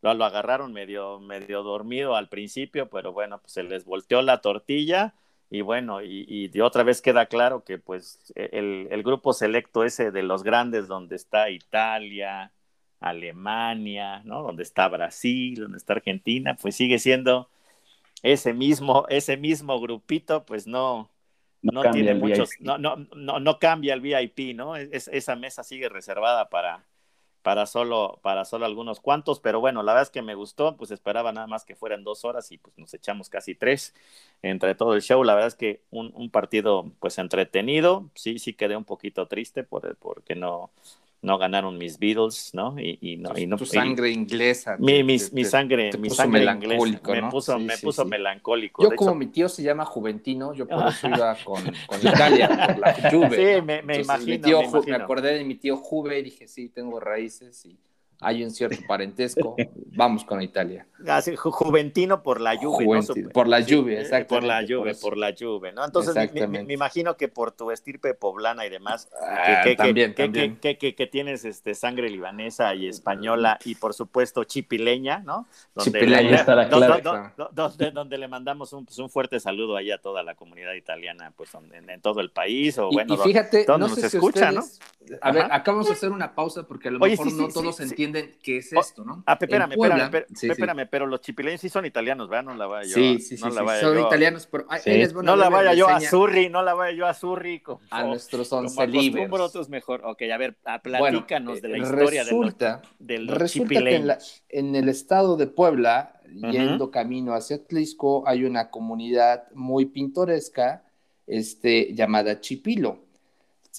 lo, lo, agarraron medio, medio dormido al principio, pero bueno, pues se les volteó la tortilla y bueno, y, de otra vez queda claro que pues e, el, grupo selecto ese de los grandes, donde está Italia, Alemania, ¿no? Donde está Brasil, donde está Argentina, pues sigue siendo ese mismo, ese mismo grupito, pues no, no, tiene muchos, no, no, no, no, cambia el VIP, ¿no? Es, esa mesa sigue reservada para, para solo, para solo algunos cuantos, pero bueno, la verdad es que me gustó, pues esperaba nada más que fueran dos horas y pues nos echamos casi tres entre todo el show. La verdad es que un, un partido pues entretenido, sí, sí quedé un poquito triste por, porque no, no ganaron mis Beatles, ¿no? Y, y no, y no tu sangre inglesa. Mi, mi, mi sangre, mi sangre melancólico, me puso, me puso melancólico. Yo como mi tío se llama Juventino, yo por eso iba con, con Italia, por la Juve. Sí, me, me imagino, me, acordé de mi tío Juve y dije, sí, tengo raíces y hay un cierto parentesco. Vamos con Italia. Juventino por la lluvia. ¿no? Por la lluvia, exacto. Por la lluvia, por, la lluvia, ¿no? Entonces, me, imagino que por tu estirpe poblana y demás, que, tienes este, sangre libanesa y española y, por supuesto, chipileña, ¿no? Donde chipileña, estará claro. Donde, donde, le mandamos un, pues, un, fuerte saludo ahí a toda la comunidad italiana, pues, en, todo el país, o bueno, y, fíjate, no nos escucha, ¿no? A ver, acá vamos a hacer una pausa porque a lo mejor no todos entienden qué es esto, ¿no? Ah, espérame, espérame, espérame, pero los chipileños sí son italianos, ¿verdad? No la vaya yo. Sí, sí, sí, son italianos, pero no la vaya yo a Zurri, no la vaya yo a Zurri. a nuestros once libres. otros mejor. Ok, a ver, platícanos de la historia resulta, del, resulta que en, en, el estado de Puebla, yendo camino hacia Tlisco, hay una comunidad muy pintoresca este, llamada Chipilo.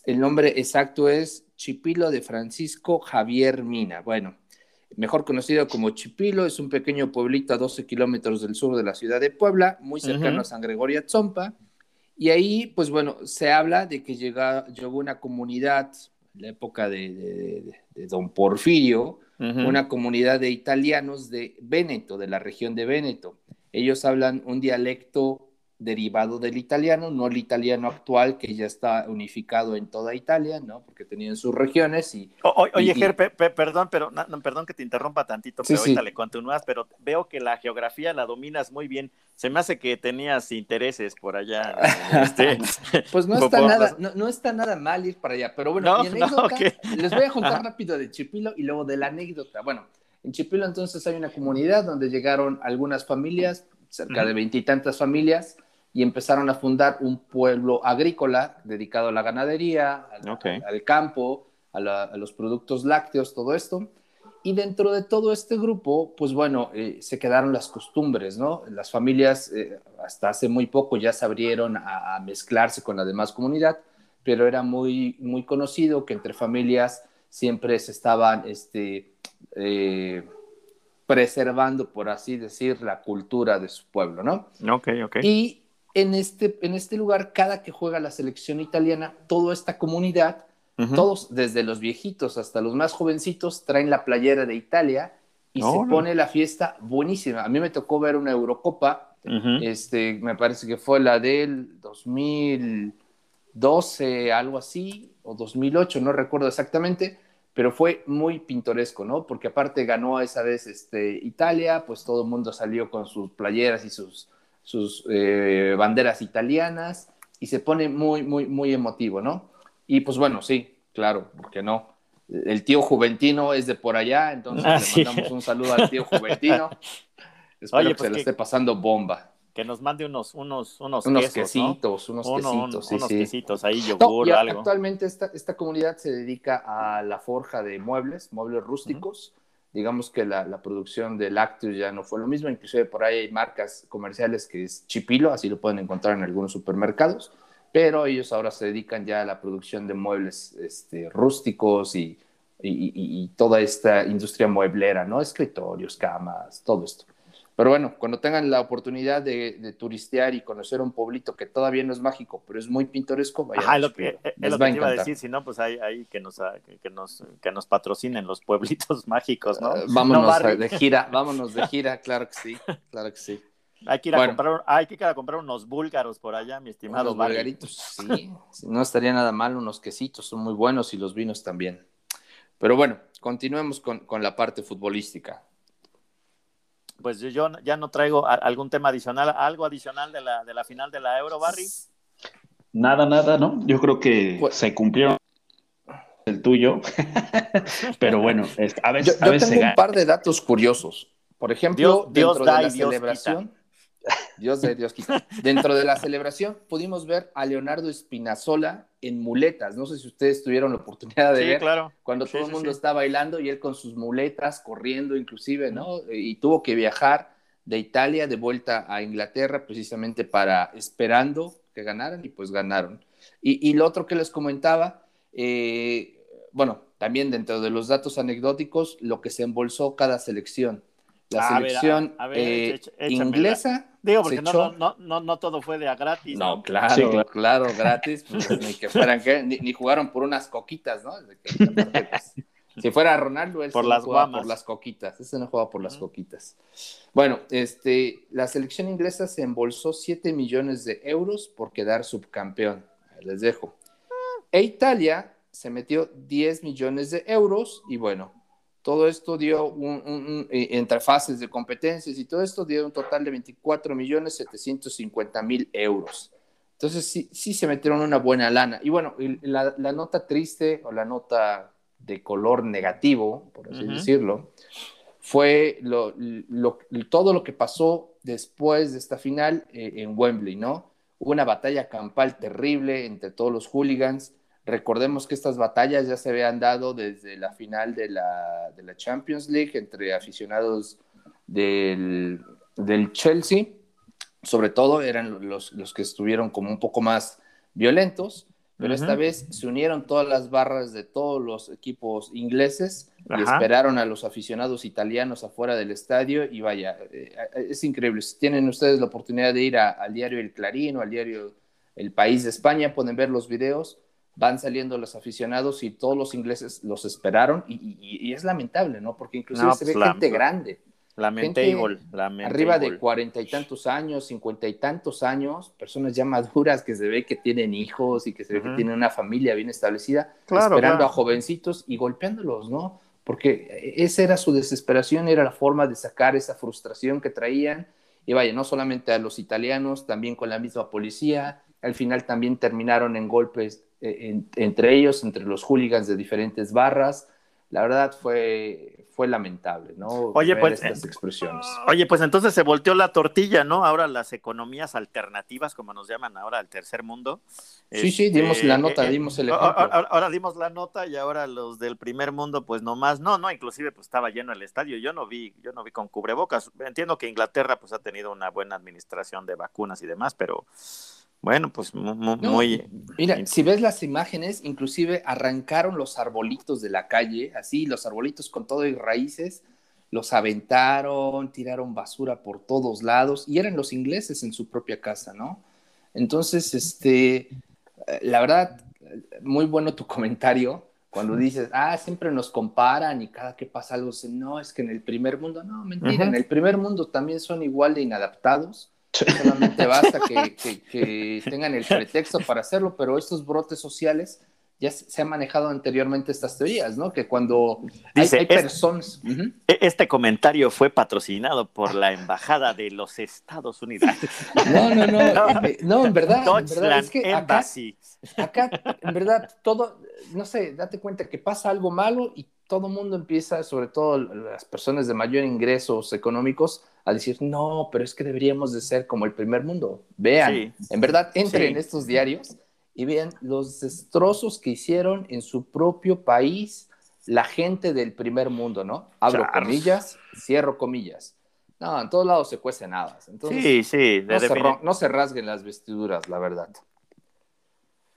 El nombre exacto es Chipilo de Francisco Javier Mina. Bueno, mejor conocido como Chipilo, es un pequeño pueblito a 12 kilómetros del sur de la ciudad de Puebla, muy cercano a San Gregorio Atzompa. Y ahí, pues bueno, se habla de que llegó una comunidad, en la época de, Don Porfirio, una comunidad de italianos de Véneto, de la región de Véneto. Ellos hablan un dialecto derivado del italiano, no el italiano actual que ya está unificado en toda Italia, ¿no? Porque tenían sus regiones y... oye, Ger, perdón, pero perdón que te interrumpa tantito, pero ahorita le continúas, pero veo que la geografía la dominas muy bien. Se me hace que tenías intereses por allá. Este, pues no está, nada, no, está nada mal ir para allá, pero bueno, mi anécdota, les voy a juntar rápido de Chipilo y luego de la anécdota. Bueno, en Chipilo entonces hay una comunidad donde llegaron algunas familias, cerca de veintitantas familias, y empezaron a fundar un pueblo agrícola dedicado a la ganadería, al, campo, a, los productos lácteos, todo esto. Y dentro de todo este grupo, pues bueno, eh, se quedaron las costumbres, ¿no? Las familias eh, hasta hace muy poco ya se abrieron a, mezclarse con la demás comunidad, pero era muy, muy conocido que entre familias siempre se estaban este, eh, preservando, por así decir, la cultura de su pueblo, ¿no? Ok, ok. Y en este, en este lugar, cada que juega la selección italiana, toda esta comunidad, todos, desde los viejitos hasta los más jovencitos, traen la playera de Italia y se pone la fiesta buenísima. A mí me tocó ver una Eurocopa, este, me parece que fue la del 2012, algo así, o 2008, no recuerdo exactamente, pero fue muy pintoresco, ¿no? Porque aparte ganó esa vez este, Italia, pues todo el mundo salió con sus playeras y sus sus eh, banderas italianas y se pone muy, muy, muy emotivo, ¿no? Y pues bueno, sí, claro, porque no? El tío Juventino es de por allá, entonces ah, le mandamos un saludo al tío Juventino. Espero que pues se le esté pasando bomba. Que nos mande unos, unos, unos, unos quesitos, unos quesitos, unos quesitos ahí, yogur, algo. Actualmente esta, esta comunidad se dedica a la forja de muebles, muebles rústicos digamos que la, producción de lácteos ya no fue lo mismo, inclusive por ahí hay marcas comerciales que es Chipilo, así lo pueden encontrar en algunos supermercados, pero ellos ahora se dedican ya a la producción de muebles este, rústicos y, y, toda esta industria mueblera, ¿no? Escritorios, camas, todo esto. Pero bueno, cuando tengan la oportunidad de, turistear y conocer un pueblito que todavía no es mágico, pero es muy pintoresco, vayan. lo que, es lo que iba a decir, si no, pues hay, que, nos, que, nos, que nos patrocinen los pueblitos mágicos, ¿no? vámonos de gira, vámonos de gira, claro que sí, claro que sí. Hay que ir a, comprar, hay que ir a comprar unos búlgaros por allá, mi estimado Unos búlgaritos, sí. no estaría nada mal, unos quesitos son muy buenos y los vinos también. Pero bueno, continuemos con, con la parte futbolística pues yo ya no traigo algún tema adicional, algo adicional de la, de la final de la Euro, Barry. Nada, nada, ¿no? Yo creo que pues, se cumplieron el tuyo, pero bueno, a veces, yo, tengo un par de datos curiosos. Por ejemplo, dentro de la celebración, Dios de Dios Dentro de la celebración pudimos ver a Leonardo Espinazola en muletas. No sé si ustedes tuvieron la oportunidad de ver claro. cuando todo el mundo está bailando y él con sus muletas corriendo inclusive, ¿no? Y tuvo que viajar de Italia de vuelta a Inglaterra precisamente para esperando que ganaran y pues ganaron. Y, lo otro que les comentaba, eh, bueno, también dentro de los datos anecdóticos, lo que se embolsó cada selección. La selección eh, inglesa. Digo, porque no, no, no, no, todo fue de a gratis. No, claro, claro, gratis. Pues, ni que fueran, ni, jugaron por unas coquitas, ¿no? Pues, Si fuera Ronaldo, él por sí las por las coquitas. Ese no juega por las coquitas. Bueno, este, la selección inglesa se embolsó 7 millones de euros por quedar subcampeón. Les dejo. E Italia se metió 10 millones de euros y bueno, todo esto dio un, un- un- eh, entre fases de competencias y todo esto dio un total de 24 millones 750 mil euros. Entonces sí, sí se metieron una buena lana. Y bueno, la, la nota triste o la nota de color negativo, por así decirlo, fue lo- lo- todo lo que pasó después de esta final eh, en Wembley, ¿no? Hubo una batalla campal terrible entre todos los hooligans. Recordemos que estas batallas ya se habían dado desde la final de la, de la Champions League entre aficionados del, del Chelsea. Sobre todo eran los, los que estuvieron como un poco más violentos, pero esta vez se unieron todas las barras de todos los equipos ingleses y esperaron a los aficionados italianos afuera del estadio y vaya, eh, es increíble. Si tienen ustedes la oportunidad de ir a- al diario El Clarín o al diario El País de España, pueden ver los videos, van saliendo los aficionados y todos los ingleses los esperaron y, y- y es lamentable, ¿no? Porque inclusive No, se ve pues, la- gente grande. Lamentable, lamentable. Arriba de cuarenta y tantos años, cincuenta y tantos años, personas ya maduras que se ve que tienen hijos y que se ve que tienen una familia bien establecida, Claro, esperando claro. a jovencitos y golpeándolos, ¿no? Porque esa era su desesperación, era la forma de sacar esa frustración que traían. Y vaya, no solamente a los italianos, también con la misma policía. Al final también terminaron en golpes eh, en- entre ellos, entre los hooligans de diferentes barras. La verdad fue, fue lamentable, ¿no? Oye, Ver pues, estas expresiones. Oye, pues entonces se volteó la tortilla, ¿no? Ahora las economías alternativas, como nos llaman ahora el tercer mundo. Sí, sí, dimos la nota, dimos el ahora- ejemplo. Ahora, ahora dimos la nota y ahora los del primer mundo, pues nomás, no, no, inclusive pues estaba lleno el estadio. Yo no vi, yo no vi con cubrebocas. Entiendo que Inglaterra pues ha tenido una buena administración de vacunas y demás, pero bueno, pues mu- mu- No, muy, Mira, si ves las imágenes, inclusive arrancaron los arbolitos de la calle, así, los arbolitos con todo y raíces, los aventaron, tiraron basura por todos lados, y eran los ingleses en su propia casa, ¿no? Entonces, este, eh, la verdad, muy bueno tu comentario cuando dices, ah, siempre nos comparan y cada que pasa algo, dicen, no, es que en el primer mundo, no, mentira, en el primer mundo también son igual de inadaptados. Solamente basta que, que- que tengan el pretexto para hacerlo, pero estos brotes sociales ya se, han manejado anteriormente estas teorías, ¿no? Que cuando hay, Dice, hay es- personas... Ujú. E- Este comentario fue patrocinado por la Embajada de los Estados Unidos. No, no, no, eh, no, en verdad, en verdad, es que acá, acá, en verdad, todo, no sé, date cuenta que pasa algo malo y todo el mundo empieza, sobre todo las personas de mayor ingresos económicos, a decir, no, pero es que deberíamos de ser como el primer mundo. Vean, Sí. en verdad, entren Sí. en estos diarios y vean los destrozos que hicieron en su propio país la gente del primer mundo, ¿no? Abro comillas, cierro comillas. No, en todos lados se cuecen habas. Entonces, Sí, sí, de no, se, no se rasguen las vestiduras, la verdad.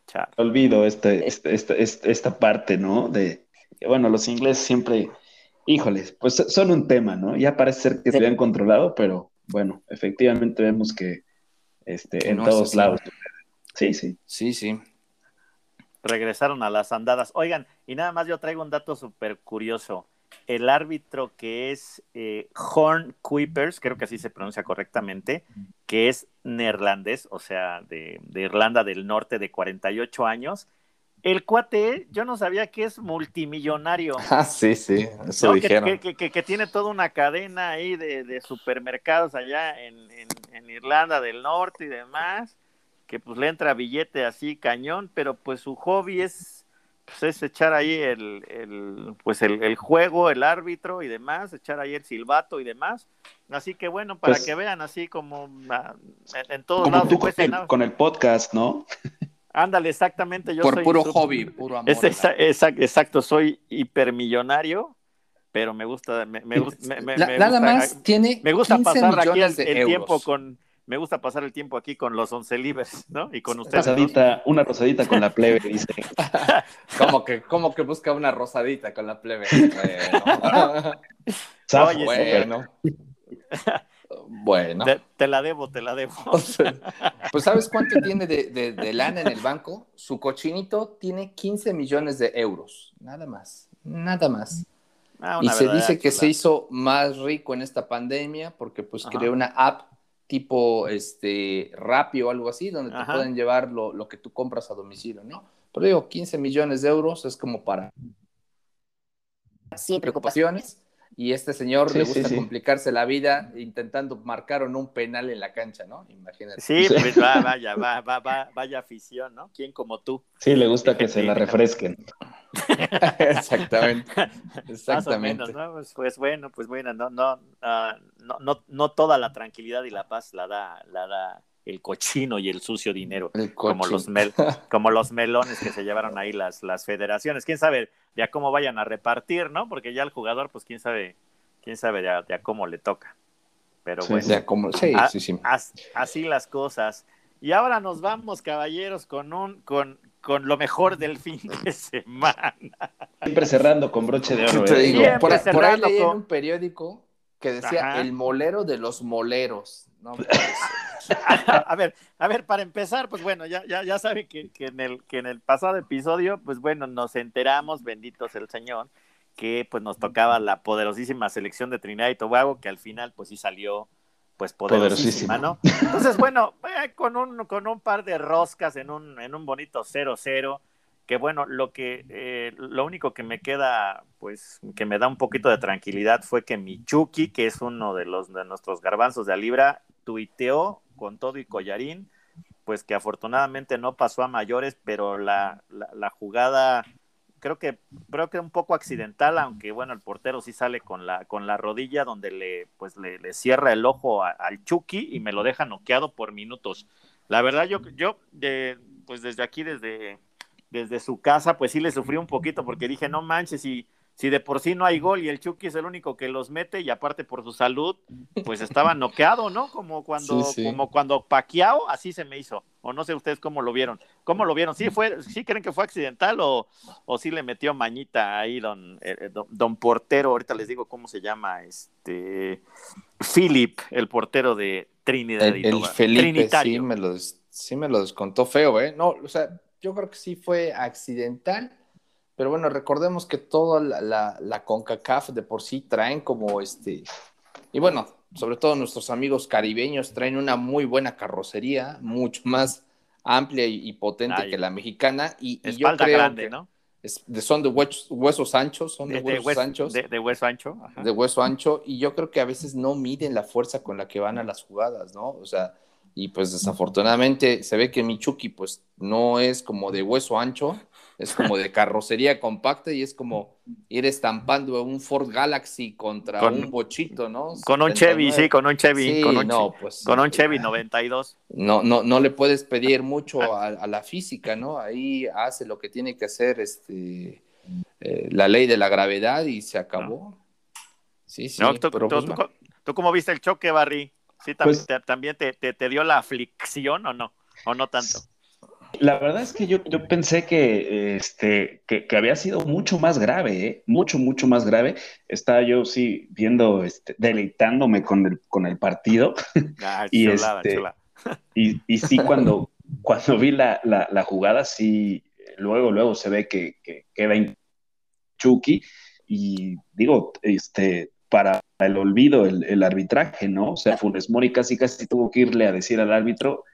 Char. olvido este, este- esta, esta, esta parte, ¿no? De bueno, los ingleses siempre, híjoles, pues son un tema, ¿no? Ya parece ser que se habían controlado, pero bueno, efectivamente vemos que este, en no todos lados. Sí, sí. Sí, sí. regresaron a las andadas. Oigan, y nada más yo traigo un dato súper curioso. El árbitro que es eh, Horn Kuipers, creo que así se pronuncia correctamente, que es neerlandés, o sea, de, de Irlanda del Norte, de 48 años. El cuate, yo no sabía que es multimillonario. Ah, sí, sí, eso ¿no? Dijeron. que- que- que- que tiene toda una cadena ahí de, de supermercados allá en, en- en Irlanda del Norte y demás, que pues le entra billete así cañón, pero pues su hobby es, pues, es echar ahí el, el, pues el, el juego, el árbitro y demás, echar ahí el silbato y demás. Así que bueno, para Pues- que vean así como ah, en, en todos Como lados. tú con el, con el podcast, ¿no? Ándale, exactamente. Yo Por soy puro sup- hobby, puro amor. es exa- exa- exacto, soy hipermillonario, pero me gusta, me, me me- me- La- me nada gusta- más tiene me gusta 15 pasar aquí el, el euros. tiempo con, me gusta pasar el tiempo aquí con los once libres, ¿no? Y con ustedes. Rosadita, una rosadita con la plebe, dice. Como que, como que busca una rosadita con la plebe. Bueno. Oye, bueno. Bueno. Te, te la debo, te la debo. Pues ¿sabes cuánto tiene de, de- de lana en el banco? Su cochinito tiene 15 millones de euros. Nada más. nada más. Ah, y se dice que se hizo más rico en esta pandemia porque pues creó una app tipo este Rappi o algo así, donde te pueden llevar lo, lo, que tú compras a domicilio, ¿no? Pero digo, 15 millones de euros es como para... Sin preocupaciones y este señor le gusta complicarse la vida intentando marcar un penal en la cancha, ¿no? Imagínate. Sí, pues va, vaya, va, va, va, vaya afición, ¿no? ¿Quién como tú? Sí, le gusta que se la refresquen. Exactamente. Exactamente. ¿no? Pues, pues, bueno, pues bueno, no, no, uh, no, no, no toda la tranquilidad y la paz la da, la da el cochino y el sucio dinero, como los, mel, como los melones que se llevaron ahí las, las federaciones. Quién sabe ya cómo vayan a repartir, ¿no? Porque ya el jugador, pues quién sabe, quién sabe ya, ya cómo le toca. Pero bueno, sí, sí, sí. así las cosas. Y ahora nos vamos, caballeros, con un, con, con lo mejor del fin de semana. Siempre cerrando con broche de oro. ¿eh? por, ahí leí en un periódico que decía el molero de los moleros. No, a ver, a ver, para empezar, pues bueno, ya, ya, ya saben que, en el, que en el pasado episodio, pues bueno, nos enteramos, benditos el Señor, que pues nos tocaba la poderosísima selección de Trinidad y Tobago, que al final pues sí salió pues poderosísima, ¿no? Entonces, bueno, eh, con, un, con un par de roscas en un, en un bonito 0-0, que bueno, lo que eh, lo único que me queda, pues, que me da un poquito de tranquilidad fue que Michuki, que es uno de los de nuestros garbanzos de Libra, tuiteó con todo y collarín, pues que afortunadamente no pasó a mayores, pero la, la, jugada creo que creo que un poco accidental, aunque bueno, el portero sí sale con la con la rodilla donde le pues le, cierra el ojo al Chucky y me lo deja noqueado por minutos. La verdad yo yo pues desde aquí desde desde su casa pues sí le sufrí un poquito porque dije, no manches y si de por sí no hay gol y el Chucky es el único que los mete y aparte por su salud, pues estaba noqueado, ¿no? Como cuando, como cuando Paquiao, así se me hizo. O no sé ustedes cómo lo vieron. ¿Cómo lo vieron? ¿Sí fue, sí creen que fue accidental o, o sí le metió mañita ahí don, eh, eh, don, portero? Ahorita les digo cómo se llama, este Philip, el portero de Trinidad. El, el Felipe, sí me, lo, sí me lo descontó feo, ¿eh? No, o sea, yo creo que sí fue accidental pero bueno, recordemos que toda la, la, CONCACAF de por sí traen como este, y bueno, sobre todo nuestros amigos caribeños traen una muy buena carrocería, mucho más amplia y, potente que la mexicana. Y, yo creo grande, ¿no? son de huesos, anchos, son de, huesos anchos. De, hueso ancho. De hueso ancho. Y yo creo que a veces no miden la fuerza con la que van a las jugadas, ¿no? O sea, y pues desafortunadamente se ve que Michuki pues no es como de hueso ancho es como de carrocería compacta y es como ir estampando un Ford Galaxy contra un bochito, ¿no? Con un Chevy, sí, con un Chevy, con un, no, pues, con un Chevy 92. No, no, no le puedes pedir mucho a, la física, ¿no? Ahí hace lo que tiene que hacer este eh, la ley de la gravedad y se acabó. Sí, sí. tú, pero, pues, tú, cómo viste el choque, Barry? ¿Sí, pues también te, te dio la aflicción o no? ¿O no tanto? La verdad es que yo, yo pensé que, este, que, había sido mucho más grave, ¿eh? mucho, mucho más grave. Estaba yo sí viendo, este, deleitándome con el, con el partido. Ah, y, este, y, y, sí, cuando, cuando vi la, la, jugada, sí, luego, luego se ve que, que queda Chucky. Y digo, este, para el olvido, el, el arbitraje, ¿no? O sea, Funes Mori casi casi tuvo que irle a decir al árbitro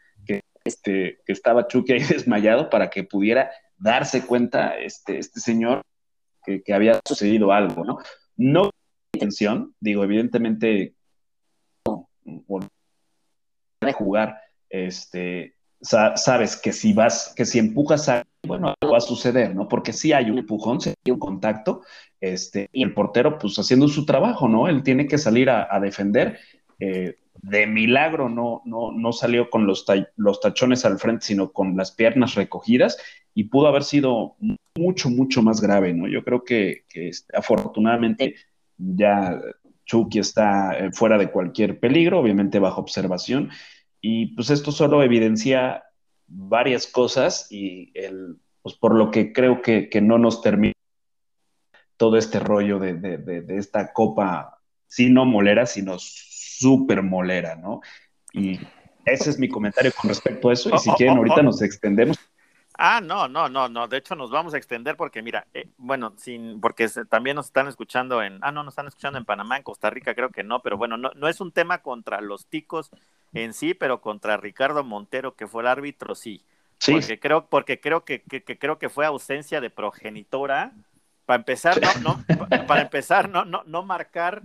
este, que estaba Chucky ahí desmayado para que pudiera darse cuenta este, este señor que, había sucedido algo, ¿no? No intención, digo, evidentemente, de jugar, este, sabes que si vas, que si empujas a, bueno, algo va a suceder, ¿no? Porque si hay un empujón, si hay un contacto, este, y el portero, pues haciendo su trabajo, ¿no? Él tiene que salir a, defender. Eh, de milagro no, no, no salió con los, tachones al frente, sino con las piernas recogidas y pudo haber sido mucho, mucho más grave, ¿no? Yo creo que, este, afortunadamente ya Chucky está eh, fuera de cualquier peligro, obviamente bajo observación, y pues esto solo evidencia varias cosas y el, pues por lo que creo que, no nos termina todo este rollo de, de esta copa, si no molera, sino súper molera, ¿no? Y ese es mi comentario con respecto a eso. Y si quieren, ahorita nos extendemos. Ah, no, no, no, no. De hecho, nos vamos a extender porque, mira, eh, bueno, sin, porque también nos están escuchando en, ah, no, nos están escuchando en Panamá, en Costa Rica, creo que no, pero bueno, no, no es un tema contra los ticos en sí, pero contra Ricardo Montero, que fue el árbitro, sí. Sí. Porque creo, porque creo que, que, creo que fue ausencia de progenitora. Para empezar, no, no, para empezar, no, no, no marcar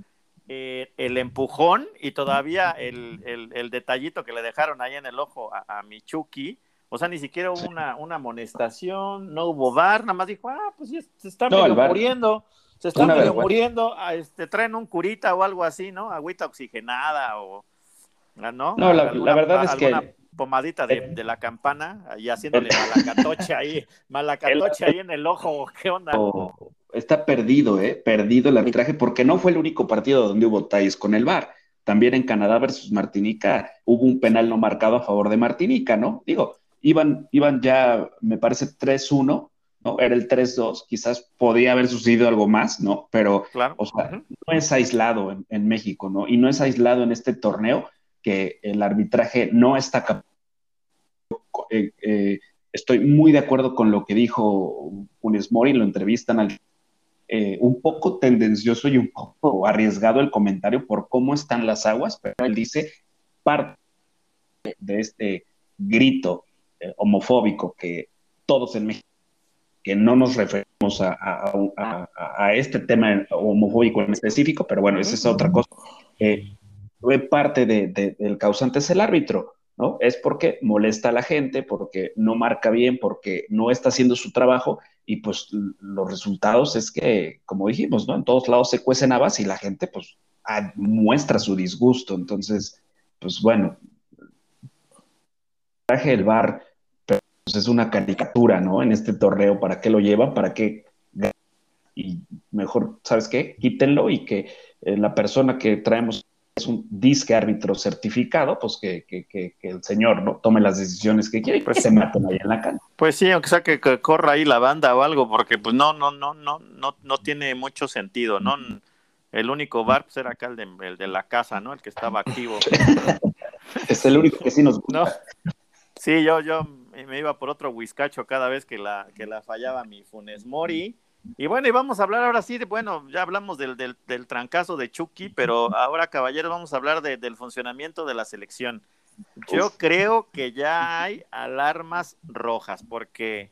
eh, el empujón y todavía el, el, detallito que le dejaron ahí en el ojo a, a Michuki o sea, ni siquiera hubo una, una amonestación, no hubo bar, nada más dijo, ah, pues se está medio muriendo, se está medio muriendo, ah, este, traen un curita o algo así, ¿no? Agüita oxigenada o, ¿no? No, la, verdad es que... pomadita de, de, la campana y haciéndole malacatoche ahí, malacatoche ahí en el ojo, ¿qué onda? está perdido, ¿eh? Perdido el arbitraje porque no fue el único partido donde hubo talles con el bar. También en Canadá versus Martinica hubo un penal no marcado a favor de Martinica, ¿no? Digo, iban, iban ya, me parece, 3-1, ¿no? Era el 3-2, quizás podía haber sucedido algo más, ¿no? Pero, o sea, no es aislado en, México, ¿no? Y no es aislado en este torneo que el arbitraje no está capaz. Eh, eh, estoy muy de acuerdo con lo que dijo Funes Mori, lo entrevistan al eh, un poco tendencioso y un poco arriesgado el comentario por cómo están las aguas, pero él dice parte de este grito homofóbico que todos en México, que no nos referimos a, este tema homofóbico en específico, pero bueno, esa es otra cosa. Eh, parte del causante es el árbitro, ¿no? Es porque molesta a la gente, porque no marca bien, porque no está haciendo su trabajo y pues los resultados es que, como dijimos, ¿no? En todos lados se cuecen habas y la gente pues muestra su disgusto. Entonces, pues bueno, traje el bar pues, es una caricatura, ¿no? En este torneo, ¿para qué lo lleva? ¿Para qué? Y mejor, ¿sabes qué? Quítenlo y que eh, la persona que traemos es un disque árbitro certificado, pues que, el señor ¿no? tome las decisiones que quiere y pues se maten ahí en la cancha. Pues sí, aunque sea que, corra ahí la banda o algo, porque pues no, no, no, no, no, no tiene mucho sentido, ¿no? El único bar pues, era acá el de, el de la casa, ¿no? El que estaba activo. es el único que sí nos gusta. Sí, yo, yo me iba por otro whiskacho cada vez que la, que la fallaba mi Funes Mori. Y bueno, y vamos a hablar ahora sí, de, bueno, ya hablamos del, del, del trancazo de Chucky, pero ahora, caballeros, vamos a hablar del funcionamiento de la selección. Yo creo que ya hay alarmas rojas, porque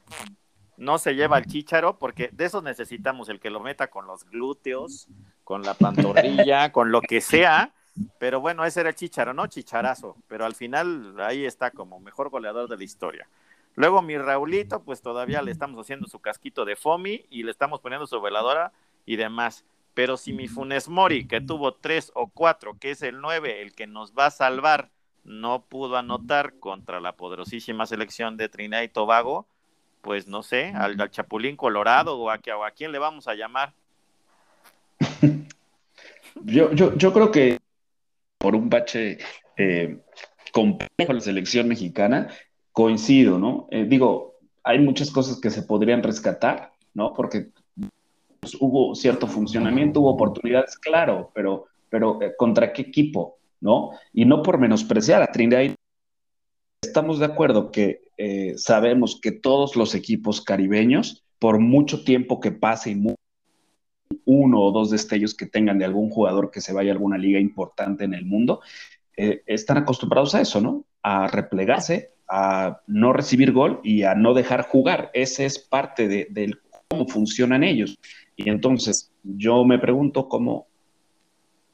no se lleva el chícharo, porque de eso necesitamos, el que lo meta con los glúteos, con la pantorrilla, con lo que sea, pero bueno, ese era el Chicharo, ¿no? Chicharazo. Pero al final ahí está como mejor goleador de la historia. Luego mi Raulito, pues todavía le estamos haciendo su casquito de Fomi y le estamos poniendo su veladora y demás. Pero si mi Funes Mori, que tuvo tres o cuatro, que es el nueve, el que nos va a salvar, no pudo anotar contra la poderosísima selección de Trinidad y Tobago, pues no sé, al, Chapulín Colorado o a, quién le vamos a llamar. Yo, yo, yo creo que por un bache eh, complejo la selección mexicana, coincido, ¿no? Eh, digo, hay muchas cosas que se podrían rescatar, ¿no? Porque pues, hubo cierto funcionamiento, hubo oportunidades, claro, pero, pero eh, ¿contra qué equipo, no? Y no por menospreciar a Trinidad. Estamos de acuerdo que sabemos que todos los equipos caribeños, por mucho tiempo que pase y uno o dos destellos que tengan de algún jugador que se vaya a alguna liga importante en el mundo, eh, están acostumbrados a eso, ¿no? A replegarse, a no recibir gol y a no dejar jugar. Ese es parte de, cómo funcionan ellos. Y entonces yo me pregunto cómo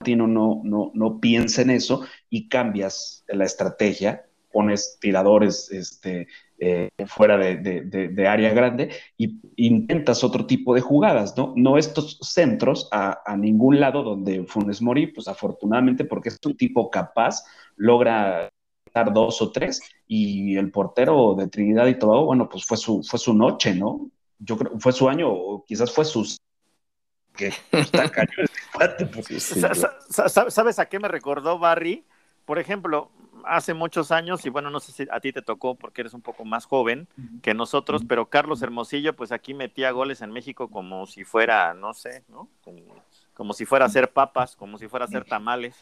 no, no, no piensa en eso y cambias la estrategia, pones tiradores este, eh, fuera de, área grande y intentas otro tipo de jugadas, ¿no? No estos centros a, ningún lado donde Funes Mori, pues afortunadamente porque es un tipo capaz, logra dos o tres y el portero de Trinidad y Tobago, bueno, pues fue su, fue su noche, ¿no? Yo creo fue su año o quizás fue su que está ¿Sabes a qué me recordó Barry? Por ejemplo, hace muchos años, y bueno, no sé si a ti te tocó porque eres un poco más joven que nosotros, pero Carlos Hermosillo, pues aquí metía goles en México como si fuera, no sé, ¿no? Como, si fuera a hacer papas, como si fuera a hacer tamales.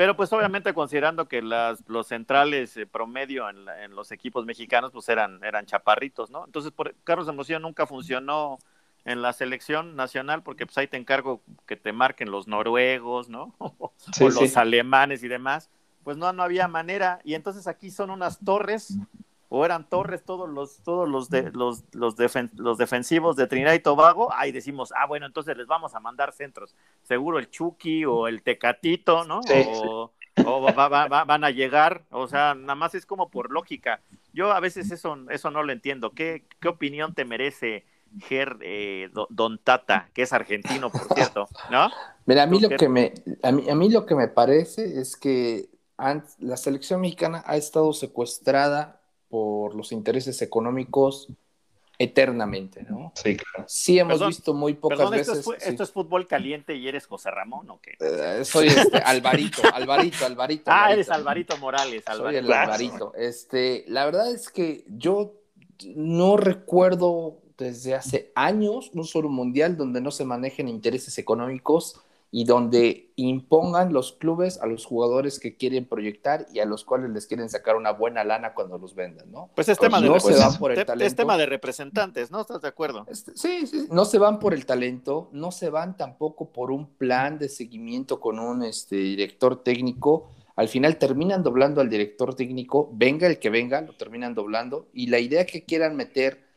Pero pues obviamente considerando que las, los centrales eh, promedio en, en, los equipos mexicanos pues eran, eran chaparritos, ¿no? Entonces por, Carlos Emoción nunca funcionó en la selección nacional porque pues ahí te encargo que te marquen los noruegos, ¿no? o los alemanes y demás. Pues no, no había manera. Y entonces aquí son unas torres o eran torres todos los todos los de, los los, los defensivos de Trinidad y Tobago, ahí decimos, ah, bueno, entonces les vamos a mandar centros. Seguro el Chucky o el Tecatito, ¿no? o, van a llegar, o sea, nada más es como por lógica. Yo a veces eso, eso no lo entiendo. ¿Qué, qué opinión te merece Ger eh, Don Tata, que es argentino, por cierto, ¿no? Mira, a mí lo que me a mí, a mí lo que me parece es que la selección mexicana ha estado secuestrada por los intereses económicos eternamente, ¿no? Sí, claro. Sí, hemos visto muy pocas veces. Esto es, esto es, fútbol caliente y eres José Ramón o qué? Eh, soy este, Alvarito, Alvarito, Alvarito. Ah, eres Alvarito Morales, Alvarito. Soy el Alvarito. Este, la verdad es que yo no recuerdo desde hace años un solo mundial donde no se manejen intereses económicos y donde impongan los clubes a los jugadores que quieren proyectar y a los cuales les quieren sacar una buena lana cuando los vendan, ¿no? Pues es tema, de, es tema de representantes, ¿no? ¿Estás de acuerdo? Este, sí, sí, no se van por el talento, no se van tampoco por un plan de seguimiento con un este, director técnico. Al final terminan doblando al director técnico, venga el que venga, lo terminan doblando y la idea que quieran meter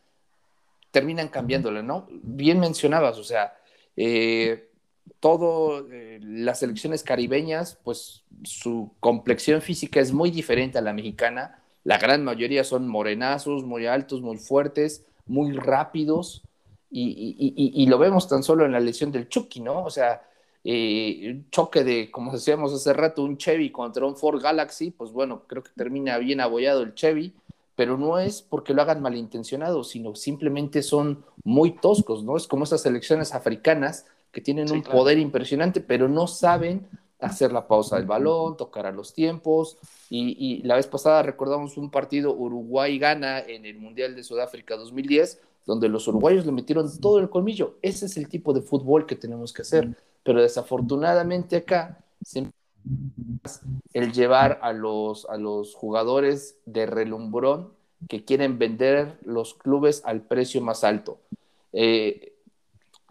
terminan cambiándole, ¿no? Bien mencionabas, o sea, eh, todo, eh, las selecciones caribeñas, pues su complexión física es muy diferente a la mexicana. La gran mayoría son morenazos, muy altos, muy fuertes, muy rápidos. Y, lo vemos tan solo en la lesión del Chucky, ¿no? O sea, eh, un choque de, como decíamos hace rato, un Chevy contra un Ford Galaxy, pues bueno, creo que termina bien abollado el Chevy, pero no es porque lo hagan malintencionado, sino simplemente son muy toscos, ¿no? Es como esas selecciones africanas que tienen un poder impresionante, pero no saben hacer la pausa del balón, tocar a los tiempos. Y, la vez pasada recordamos un partido Uruguay-Gana en el Mundial de Sudáfrica 2010, donde los uruguayos le metieron todo el colmillo. Ese es el tipo de fútbol que tenemos que hacer. Pero desafortunadamente acá el llevar a los, a los jugadores de relumbrón que quieren vender los clubes al precio más alto. Eh,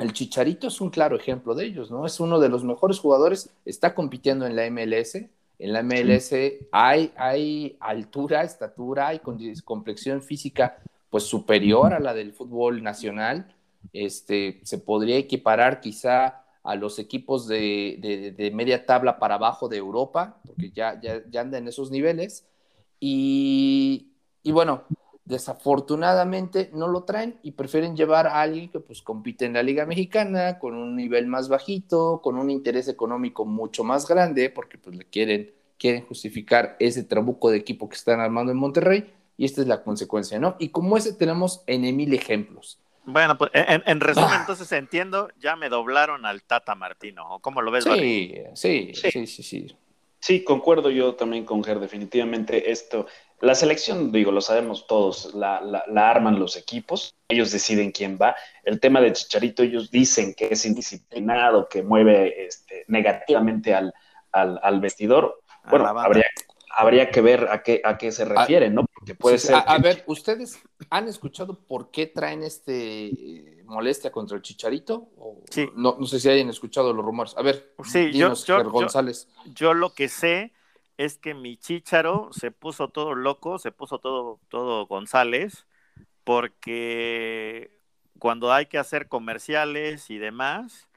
el Chicharito es un claro ejemplo de ellos, ¿no? Es uno de los mejores jugadores, está compitiendo en la MLS. En la MLS hay, hay altura, estatura y complexión física pues superior a la del fútbol nacional. Este, se podría equiparar quizá a los equipos de, media tabla para abajo de Europa, porque ya, ya, ya anda en esos niveles. Y, y bueno, Desafortunadamente no lo traen y prefieren llevar a alguien que pues compite en la Liga Mexicana con un nivel más bajito, con un interés económico mucho más grande, porque pues le quieren, quieren justificar ese trabuco de equipo que están armando en Monterrey y esta es la consecuencia, ¿no? Y como ese tenemos en mil ejemplos. Bueno, pues en, resumen, ah. entonces entiendo, ya me doblaron al Tata Martino, ¿o cómo lo ves? Sí, sí, sí, sí, sí, sí. concuerdo yo también con Ger, definitivamente esto la selección, digo, lo sabemos todos, la, arman los equipos, ellos deciden quién va. El tema de Chicharito, ellos dicen que es indisciplinado, que mueve este, negativamente al, al, vestidor. Bueno, habría, habría que ver a qué, a qué se refiere, ¿no? Porque puede ser. A, ver, ¿ustedes han escuchado por qué traen este eh, molestia contra el Chicharito? sí. No, no sé si hayan escuchado los rumores. A ver, sí, yo, González. yo lo que sé es que mi chícharo se puso todo loco, se puso todo, todo González, porque cuando hay que hacer comerciales y demás,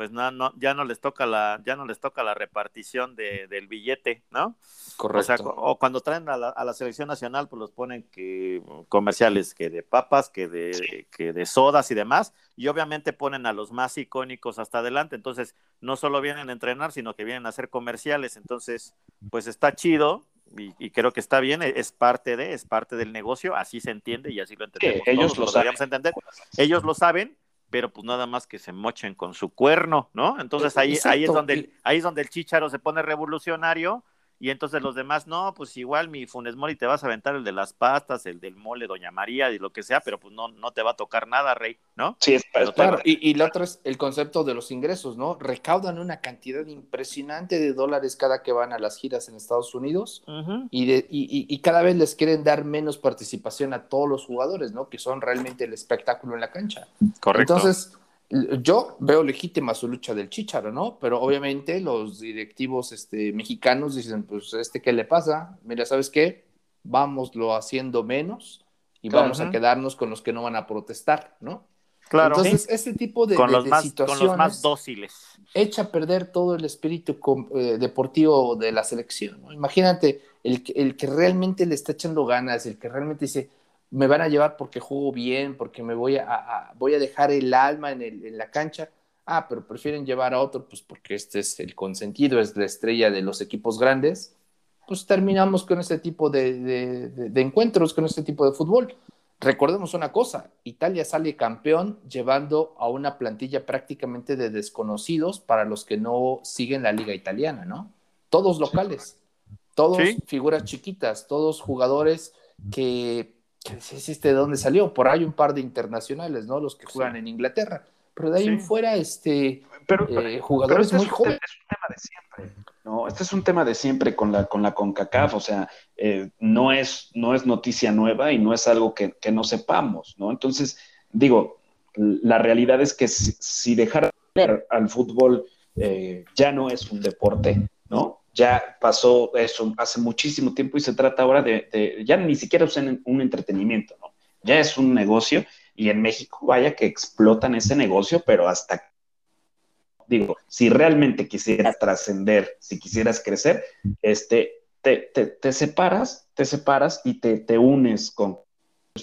pues no, no, ya no les toca la, ya no les toca la repartición de, del billete, ¿no? Correcto. O, cuando traen a la, a la, selección nacional, pues los ponen que comerciales que de papas, que de, que de sodas y demás, y obviamente ponen a los más icónicos hasta adelante. Entonces, no solo vienen a entrenar, sino que vienen a hacer comerciales. Entonces, pues está chido, y, creo que está bien, es parte de, es parte del negocio, así se entiende y así lo entendemos. ellos lo saben. Entender. Ellos lo saben, pero pues nada más que se mochen con su cuerno, ¿no? Entonces ahí, ahí es donde ahí es donde el chícharo se pone revolucionario y entonces los demás, no, pues igual mi Funes Mori te vas a aventar el de las pastas, el del mole, Doña María y lo que sea, pero pues no, no te va a tocar nada, Rey, ¿no? Sí, es claro. Y, y la otra es el concepto de los ingresos, ¿no? Recaudan una cantidad impresionante de dólares cada que van a las giras en Estados Unidos y, de, y, y, cada vez les quieren dar menos participación a todos los jugadores, ¿no? Que son realmente el espectáculo en la cancha. Correcto. Entonces, yo veo legítima su lucha del Chicharo, ¿no? Pero obviamente los directivos este, mexicanos dicen, pues, ¿este qué le pasa? Mira, ¿sabes qué? Vámoslo haciendo menos y vamos a quedarnos con los que no van a protestar, ¿no? Claro. Entonces, este tipo de, con los más, situaciones con los más dóciles. echa a perder todo el espíritu eh, deportivo de la selección. ¿no? Imagínate, el, el que realmente le está echando ganas, el que realmente dice, me van a llevar porque juego bien, porque me voy a, voy a dejar el alma en, el, en, la cancha. Ah, pero prefieren llevar a otro, pues porque este es el consentido, es la estrella de los equipos grandes. Pues terminamos con este tipo de, de, encuentros, con este tipo de fútbol. Recordemos una cosa, Italia sale campeón llevando a una plantilla prácticamente de desconocidos para los que no siguen la liga italiana, ¿no? Todos locales, todos figuras chiquitas, todos jugadores que existe de dónde salió. Por ahí un par de internacionales, ¿no? Los que juegan en Inglaterra. Pero de ahí en fuera, este, pero, eh, jugadores este muy jóvenes. Es un tema de siempre, ¿no? Este es un tema de siempre con la, con la CONCACAF, o sea, eh, no, es, no es noticia nueva y no es algo que, que no sepamos, ¿no? Entonces, digo, la realidad es que si, si dejar al fútbol eh, ya no es un deporte, ¿no? Ya pasó eso hace muchísimo tiempo y se trata ahora de, ya ni siquiera es un entretenimiento, ¿no? Ya es un negocio y en México vaya que explotan ese negocio, pero hasta, digo, si realmente quisieras trascender, si quisieras crecer, este, te, te, separas, te separas y te, te unes con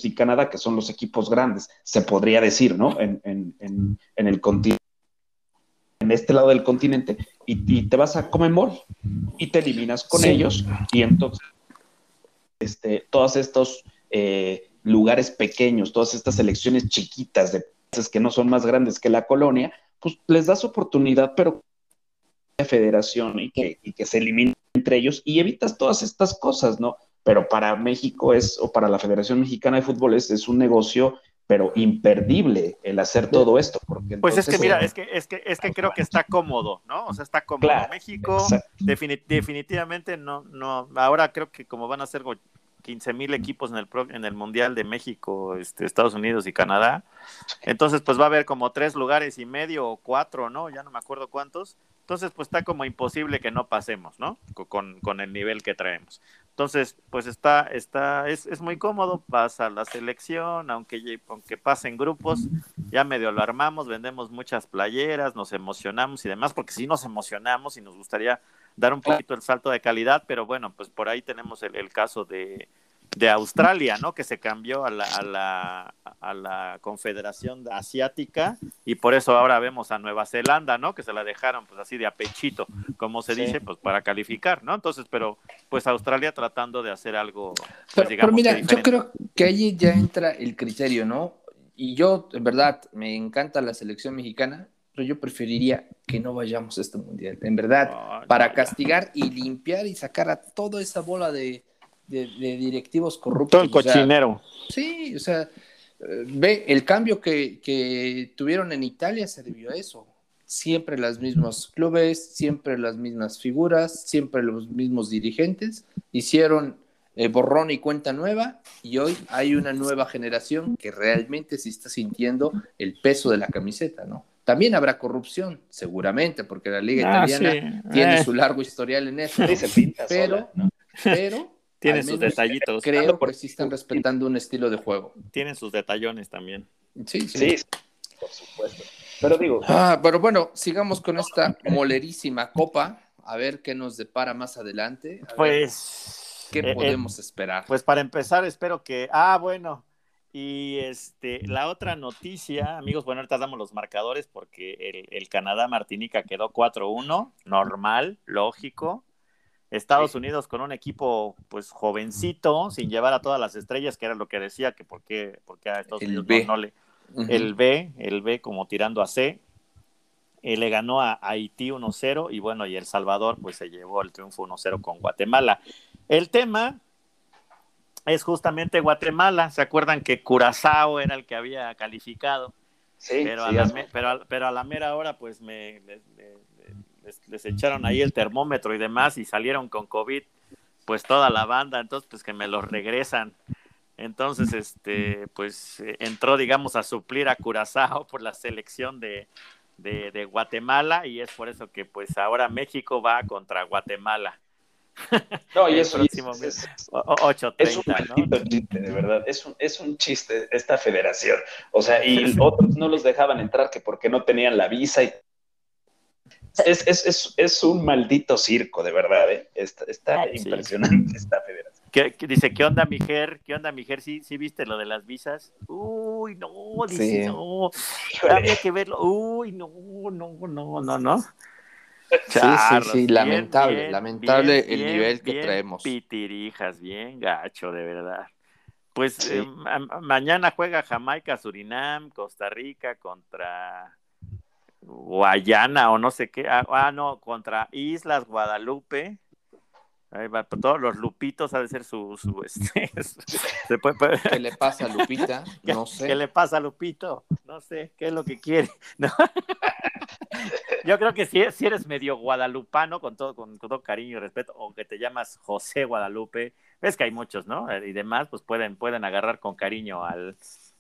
y Canadá, que son los equipos grandes, se podría decir, ¿no? En, en, en, en el continente en este lado del continente y, te vas a Comemol y te eliminas con ellos y entonces este, todos estos eh, lugares pequeños, todas estas selecciones chiquitas de países que no son más grandes que la colonia, pues les das oportunidad, pero de federación y que, y que se eliminen entre ellos y evitas todas estas cosas, ¿no? Pero para México es, o para la Federación Mexicana de Fútbol es, es un negocio pero imperdible el hacer todo esto. Porque pues es que mira, es que, es que, es que creo que está cómodo, ¿no? O sea, está cómodo. México definitivamente no, no, ahora creo que como van a ser 15 mil equipos en el, en el Mundial de México, este, Estados Unidos y Canadá, entonces pues va a haber como tres lugares y medio o cuatro, ¿no? Ya no me acuerdo cuántos. Entonces pues está como imposible que no pasemos, ¿no? Con, con el nivel que traemos. Entonces, pues está, está, es, es muy cómodo, pasa la selección, aunque, aunque pasen grupos, ya medio lo armamos, vendemos muchas playeras, nos emocionamos y demás, porque sí nos emocionamos y nos gustaría dar un poquito el salto de calidad, pero bueno, pues por ahí tenemos el caso de, de Australia, ¿no? Que se cambió a la, a la, a la Confederación Asiática y por eso ahora vemos a Nueva Zelanda, ¿no? Que se la dejaron pues así de apechito, como se dice, pues para calificar, ¿no? Entonces, pero pues Australia tratando de hacer algo, pues, digamos, pero, mira, yo creo que allí ya entra el criterio, ¿no? Y yo, en verdad, me encanta la selección mexicana, pero yo preferiría que no vayamos a este mundial, en verdad, para castigar y limpiar y sacar a toda esa bola de de, directivos corruptos. Todo el cochinero. sí, o sea, eh, ve, el cambio que, tuvieron en Italia se debió a eso. Siempre los mismos clubes, siempre las mismas figuras, siempre los mismos dirigentes. Hicieron eh, borrón y cuenta nueva y hoy hay una nueva generación que realmente se está sintiendo el peso de la camiseta, ¿no? También habrá corrupción, seguramente, porque la liga ah, italiana tiene eh. su largo historial en eso. pero, pero tienen sus detallitos. Creo que sí están respetando un estilo de juego. Tienen sus detallones también. Sí, sí. por supuesto. Pero digo. Ah, pero bueno, sigamos con esta molerísima copa. A ver qué nos depara más adelante. pues. ¿Qué eh, eh, podemos esperar? Pues para empezar, espero que. Ah, bueno. Y este, la otra noticia, amigos, bueno, ahorita damos los marcadores porque el, el Canadá-Martinica quedó 4-1, normal, lógico. Estados Unidos con un equipo pues jovencito, sin llevar a todas las estrellas, que era lo que decía, que por qué, a Estados Unidos no, le... El B, el B como tirando a C. eh, le ganó a Haití 1-0 y bueno, y El Salvador pues se llevó el triunfo 1-0 con Guatemala. El tema es justamente Guatemala. ¿Se acuerdan que Curazao era el que había calificado? Sí, pero, a la, pero, a la mera hora pues me, les, echaron ahí el termómetro y demás y salieron con COVID pues toda la banda, entonces pues que me los regresan. Entonces, este, pues entró, digamos, a suplir a Curazao por la selección de, de, Guatemala y es por eso que pues ahora México va contra Guatemala. No, y eso es, es, 8, es un chiste, de verdad, es un, es un chiste esta federación. O sea, y otros no los dejaban entrar que porque no tenían la visa y es, es, es, es, un maldito circo, de verdad, ¿eh? Está, impresionante esta federación. ¿Qué, dice, ¿qué onda, Mijer? ¿Qué onda, Mijer? ¿Sí, ¿Sí viste lo de las visas? Uy, no, dice, no. Había que verlo. Uy, no, no, no, no, no. sí, sí, sí, lamentable, lamentable el nivel que traemos. Pitirijas, bien gacho, de verdad. Pues eh, mañana juega Jamaica, Surinam, Costa Rica contra Guayana o no sé qué. Ah, ah, no, contra Islas Guadalupe. Ahí va, todos los lupitos ha de ser su, su este, ¿Qué le pasa a Lupita? No sé. ¿Qué le pasa a Lupito? No sé, ¿qué es lo que quiere? Yo creo que si, si, eres medio guadalupano, con todo, con todo cariño y respeto, o que te llamas José Guadalupe, ves que hay muchos, ¿no? Y demás, pues pueden, pueden agarrar con cariño al,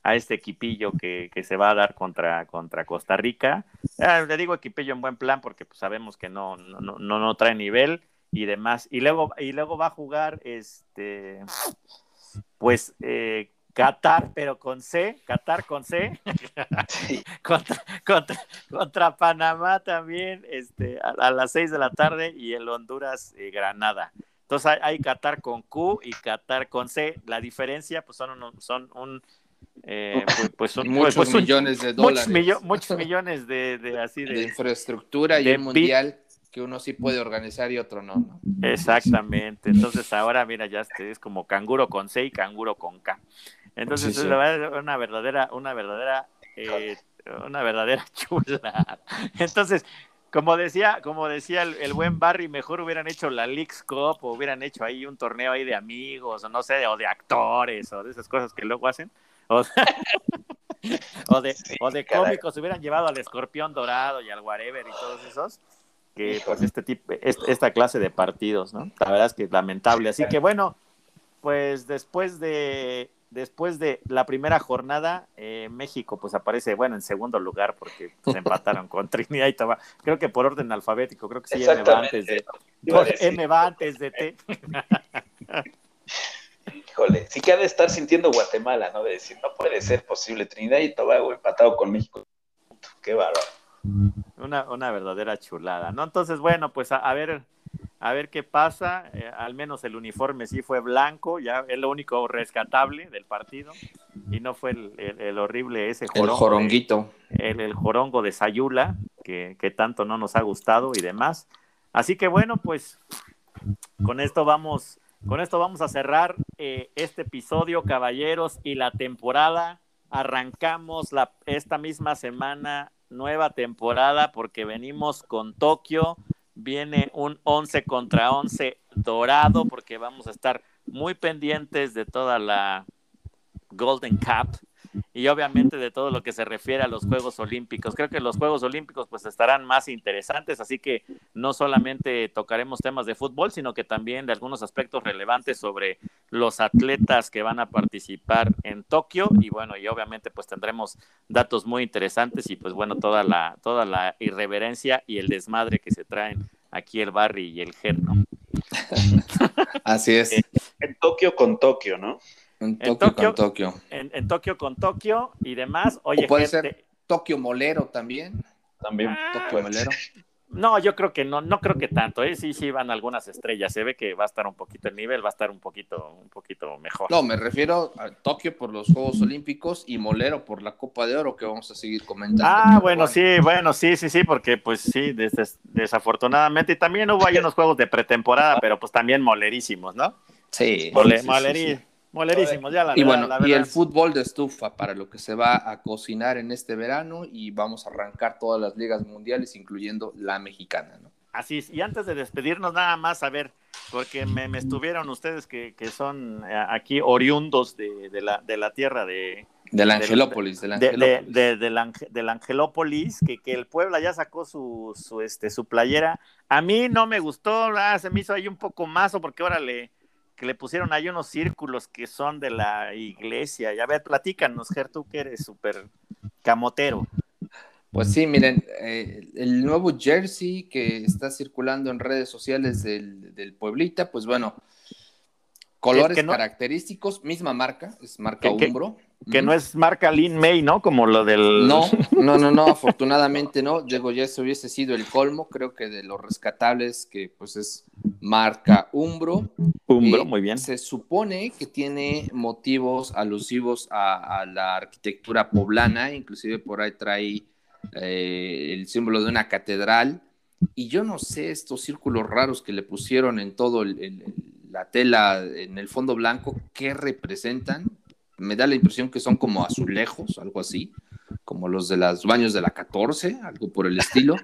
a este equipillo que, que, se va a dar contra, contra Costa Rica. Ah, le digo equipillo en buen plan porque pues, sabemos que no, no, no, no trae nivel y demás. Y luego, y luego va a jugar este pues eh, Qatar, pero con C, Qatar con C, contra, contra, contra, Panamá también, este, a, las seis de la tarde y el Honduras eh, Granada. Entonces hay, hay, Qatar con Q y Qatar con C. La diferencia pues son un, son un eh, pues, pues, son, muchos pues, millones de dólares. Muchos, millones de, así de, infraestructura y un mundial que uno sí puede organizar y otro no, Exactamente. Entonces ahora, mira, ya este es como canguro con C y canguro con K. Entonces es una verdadera, una verdadera, eh, una verdadera chula. Entonces, como decía, como decía el, buen Barry, mejor hubieran hecho la Leagues Cup o hubieran hecho ahí un torneo ahí de amigos o no sé, o de actores o de esas cosas que luego hacen. O, de, o de cómicos hubieran llevado al escorpión dorado y al whatever y todos esos que pues este tipo, esta clase de partidos, ¿no? La verdad es que es lamentable. Así que bueno, pues después de después de la primera jornada, eh, México pues aparece, bueno, en segundo lugar porque pues, empataron con Trinidad y Tobago. Creo que por orden alfabético, creo que sí, M va antes de, M va antes de T. Híjole, sí que ha de estar sintiendo Guatemala, ¿no? De decir, no puede ser posible, Trinidad y Tobago empatado con México. Qué bárbaro. Una, una verdadera chulada, ¿no? Entonces, bueno, pues a, ver, a ver qué pasa. Eh, al menos el uniforme sí fue blanco, ya es lo único rescatable del partido. Y no fue el, horrible ese jorongo. El joronguito. el, jorongo de Sayula, que, que tanto no nos ha gustado y demás. Así que bueno, pues con esto vamos con esto vamos a cerrar eh, este episodio, caballeros, y la temporada. Arrancamos esta misma semana nueva temporada porque venimos con Tokio. Viene un 11 contra 11 dorado porque vamos a estar muy pendientes de toda la Golden Cup y obviamente de todo lo que se refiere a los Juegos Olímpicos. Creo que los Juegos Olímpicos pues estarán más interesantes, así que no solamente tocaremos temas de fútbol, sino que también de algunos aspectos relevantes sobre los atletas que van a participar en Tokio y bueno, y obviamente pues tendremos datos muy interesantes y pues bueno, toda la toda la irreverencia y el desmadre que se traen aquí el Barry y el Ger, Así es. En Tokio con Tokio, ¿no? En Tokio, con Tokio. En, Tokio con Tokio y demás. Oye, puede ser Tokio Molero también. También. Ah, Tokio Molero. No, yo creo que no, no creo que tanto, ¿eh? Sí, sí van algunas estrellas, se ve que va a estar un poquito el nivel, va a estar un poquito, un poquito mejor. No, me refiero a Tokio por los Juegos Olímpicos y Molero por la Copa de Oro que vamos a seguir comentando. Ah, bueno, sí, bueno, sí, sí, sí, porque pues sí, desafortunadamente, y también hubo ahí unos juegos de pretemporada, pero pues también molerísimos, ¿no? Sí. Mole, Molerísimos, ya la Y bueno, la y el fútbol de estufa para lo que se va a cocinar en este verano y vamos a arrancar todas las ligas mundiales, incluyendo la mexicana, ¿no? Así es. Y antes de despedirnos, nada más, a ver, porque me, me estuvieron ustedes que, que son eh, aquí oriundos de, de la, de la tierra de, Del- Angelópolis, de la de, de, Angelópolis. de- del, Ange- del Angelópolis, que, que el Puebla ya sacó su, su, este, su playera. A mí no me gustó, ah, se me hizo ahí un poco mazo, porque ahora le, que le pusieron ahí unos círculos que son de la iglesia. Y a ver, platícanos, Ger, tú que eres súper camotero. Pues sí, miren, eh, el nuevo jersey que está circulando en redes sociales del, del Pueblita, pues bueno, colores que no- característicos, misma marca, es marca que- Umbro. Que no es marca Lin May, ¿no? Como lo del... No, no, no, no, afortunadamente no. Digo, ya ese hubiese sido el colmo, creo que de los rescatables que pues es marca Umbro. Umbro, Eh, muy bien. Se supone que tiene motivos alusivos a, a la arquitectura poblana, inclusive por ahí trae eh, el símbolo de una catedral. Y yo no sé estos círculos raros que le pusieron en todo el- el- el- la tela, en el fondo blanco, ¿qué representan? Me da la impresión que son como azulejos, algo así, como los de los baños de la 14, algo por el estilo.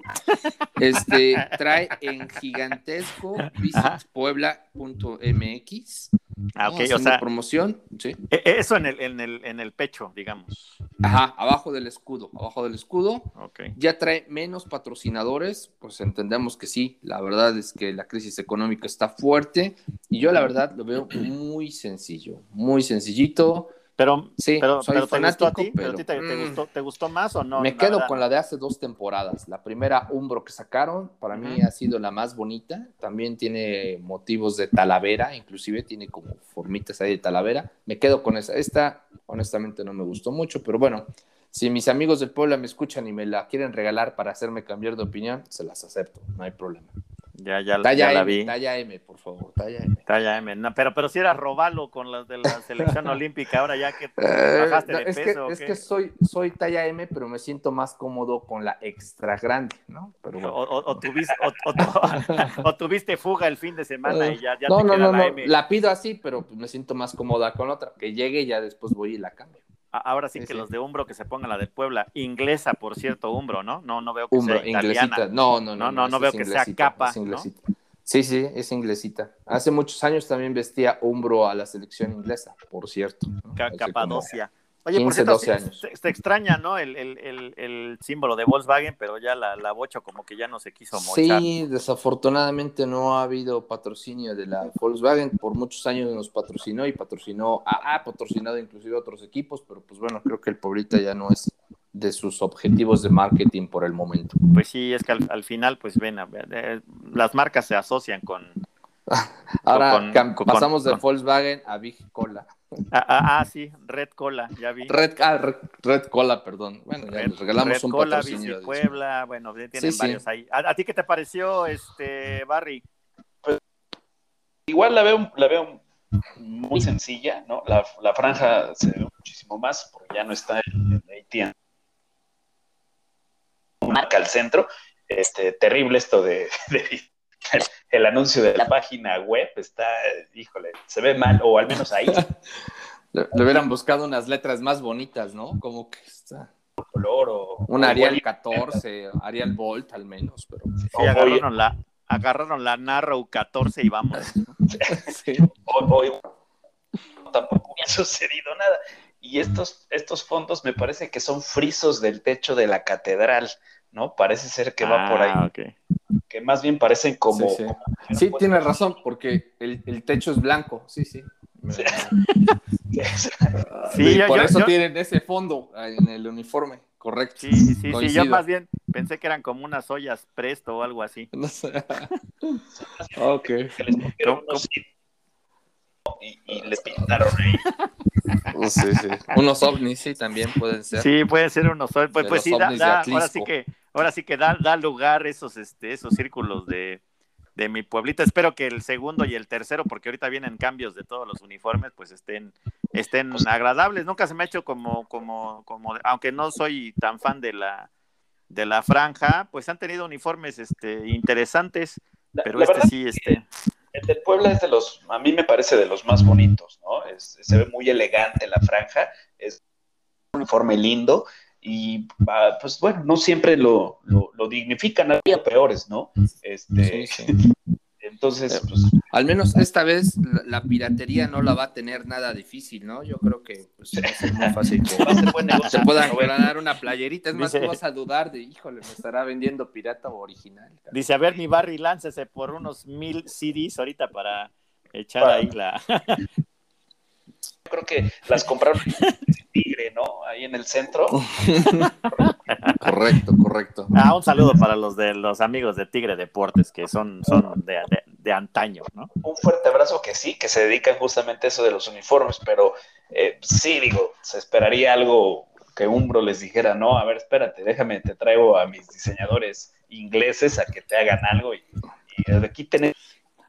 Este trae en gigantesco visitpuebla.mx. Ah, ok, o sea, promoción, sí. e- eso en el, en, el, en el pecho, digamos. Ajá, abajo del escudo, abajo del escudo. Ok. Ya trae menos patrocinadores, pues entendemos que sí, la verdad es que la crisis económica está fuerte y yo la verdad lo veo muy sencillo, muy sencillito. Pero, Sí, pero, soy pero ¿te gustó a fanático, ti? ¿Pero te, gustó, te gustó más o no? Me quedo con la de hace dos temporadas. La primera Umbro que sacaron, para mí ha sido la más bonita. También tiene motivos de talavera, inclusive tiene como formitas ahí de talavera. Me quedo con esa. Esta, honestamente, no me gustó mucho, pero bueno, si mis amigos del pueblo me escuchan y me la quieren regalar para hacerme cambiar de opinión, se las acepto, no hay problema. Ya, ya, Talla ya la vi. talla M, por favor, talla M. Talla M. No, pero, pero si era robalo con las de la selección olímpica, ahora ya que Eh, bajaste no, de es peso. que, ¿o es que soy, soy talla M, pero me siento más cómodo con la extra grande, ¿no? Pero o, bueno. o- o tuviste, o, tuviste fuga el fin de semana y ya, ya no, te no, queda no, la M. la pido así, pero pues me siento más cómoda con otra. Que llegue y ya después voy y la cambio. Ahora sí Sí, que sí. los de Umbro que se pongan la de Puebla. Inglesa, por cierto, Umbro, ¿no? No, no veo que Umbro, sea italiana. inglesita. No, no, no. No, no, no veo que sea capa, es inglesita. Sí, sí, es inglesita. Hace muchos años también vestía Umbro a la selección inglesa, por cierto. ¿no? Capadocia. como Oye, por 15, cierto, 12 sí, años. Se, se extraña, ¿no? El, el, el, el símbolo de Volkswagen, pero ya la, la bocho como que ya no se quiso mochar. Sí, desafortunadamente no ha habido patrocinio de la Volkswagen. Por muchos años nos patrocinó y patrocinó, ha, ha patrocinado inclusive otros equipos, pero pues bueno, creo que el Poblita ya no es de sus objetivos de marketing por el momento. Pues sí, es que al, al final, pues ven, a ver, eh, las marcas se asocian con... Ahora Con- cam- con- pasamos de con- Volkswagen a Big Cola. Ah, ah, ah, sí, Red Cola, ya vi. Red, ah, Red, Red Cola, perdón. Bueno, ya Red, les regalamos Red un Cola, patrocinio. Bici Puebla, bueno, tienen Sí, sí. varios ahí. ¿A, a ti qué te pareció, este, Barry? Igual la veo, la veo muy sencilla, ¿no? La, la franja se ve muchísimo más porque ya no está el AT&T marca al centro. Este, terrible esto de, de- el, el anuncio de la página web está, híjole, se ve mal, o al menos ahí, Le, le hubieran buscado unas letras más bonitas, ¿no? Como que está. color o... Un o Arial igual- 14, Arial Volt al menos, pero. Sí, O- agarraron la, agarraron la Narrow 14 y vamos. Sí. hoy, hoy tampoco había sucedido nada. Y estos, estos fondos me parece que son frisos del techo de la catedral, ¿no? Parece ser que va por ahí, Ah, que más bien parecen como... Sí, sí. como- Sí, tienes razón, porque el, el techo es blanco. Sí, sí. Sí. Sí, y yo- por yo- eso yo- tienen ese fondo en el uniforme, correcto. Sí, sí, sí, Coincido. yo más bien pensé que eran como unas ollas presto o algo así. No sé. ok. que les pusieron ¿Cómo- unos y, y les pintaron ahí. Sí, sí. Unos ovnis, sí, también pueden ser. Sí, puede ser unos pues, De pues los sí, da, ovnis da- ahora sí que, ahora sí que da, da lugar esos, este, esos círculos de, de mi pueblita. Espero que el segundo y el tercero, porque ahorita vienen cambios de todos los uniformes, pues estén, estén Pues- agradables. Nunca se me ha hecho como, como, como, aunque no soy tan fan de la, de la franja, pues han tenido uniformes, este, interesantes, pero este verdad sí, este, El del Puebla es de los, a mí me parece de los más bonitos, ¿no? se ve muy elegante la franja, es un uniforme lindo y ah, pues bueno, no siempre lo, lo, dignifican, había peores, ¿no? Este, Entonces, pues, al menos esta vez la, piratería no la va a tener nada difícil, ¿no? Yo creo que pues, va a ser muy fácil que se pueda ganar una playerita. Es más, tú vas a dudar de, híjole, me estará vendiendo pirata o original. Dice, a ver, mi Barry, láncese por unos mil CDs ahorita para echar ahí la... Creo que las compraron Tigre, ¿no? Ahí en el centro. correcto, correcto. Ah, un saludo para los de los amigos de Tigre Deportes, que son, son de, antaño, ¿no? Un fuerte abrazo que sí, que se dedican justamente a eso de los uniformes, pero eh, sí, digo, se esperaría algo que Umbro les dijera, no, a ver, espérate, déjame, te traigo a mis diseñadores ingleses a que te hagan algo y, y de aquí tenés,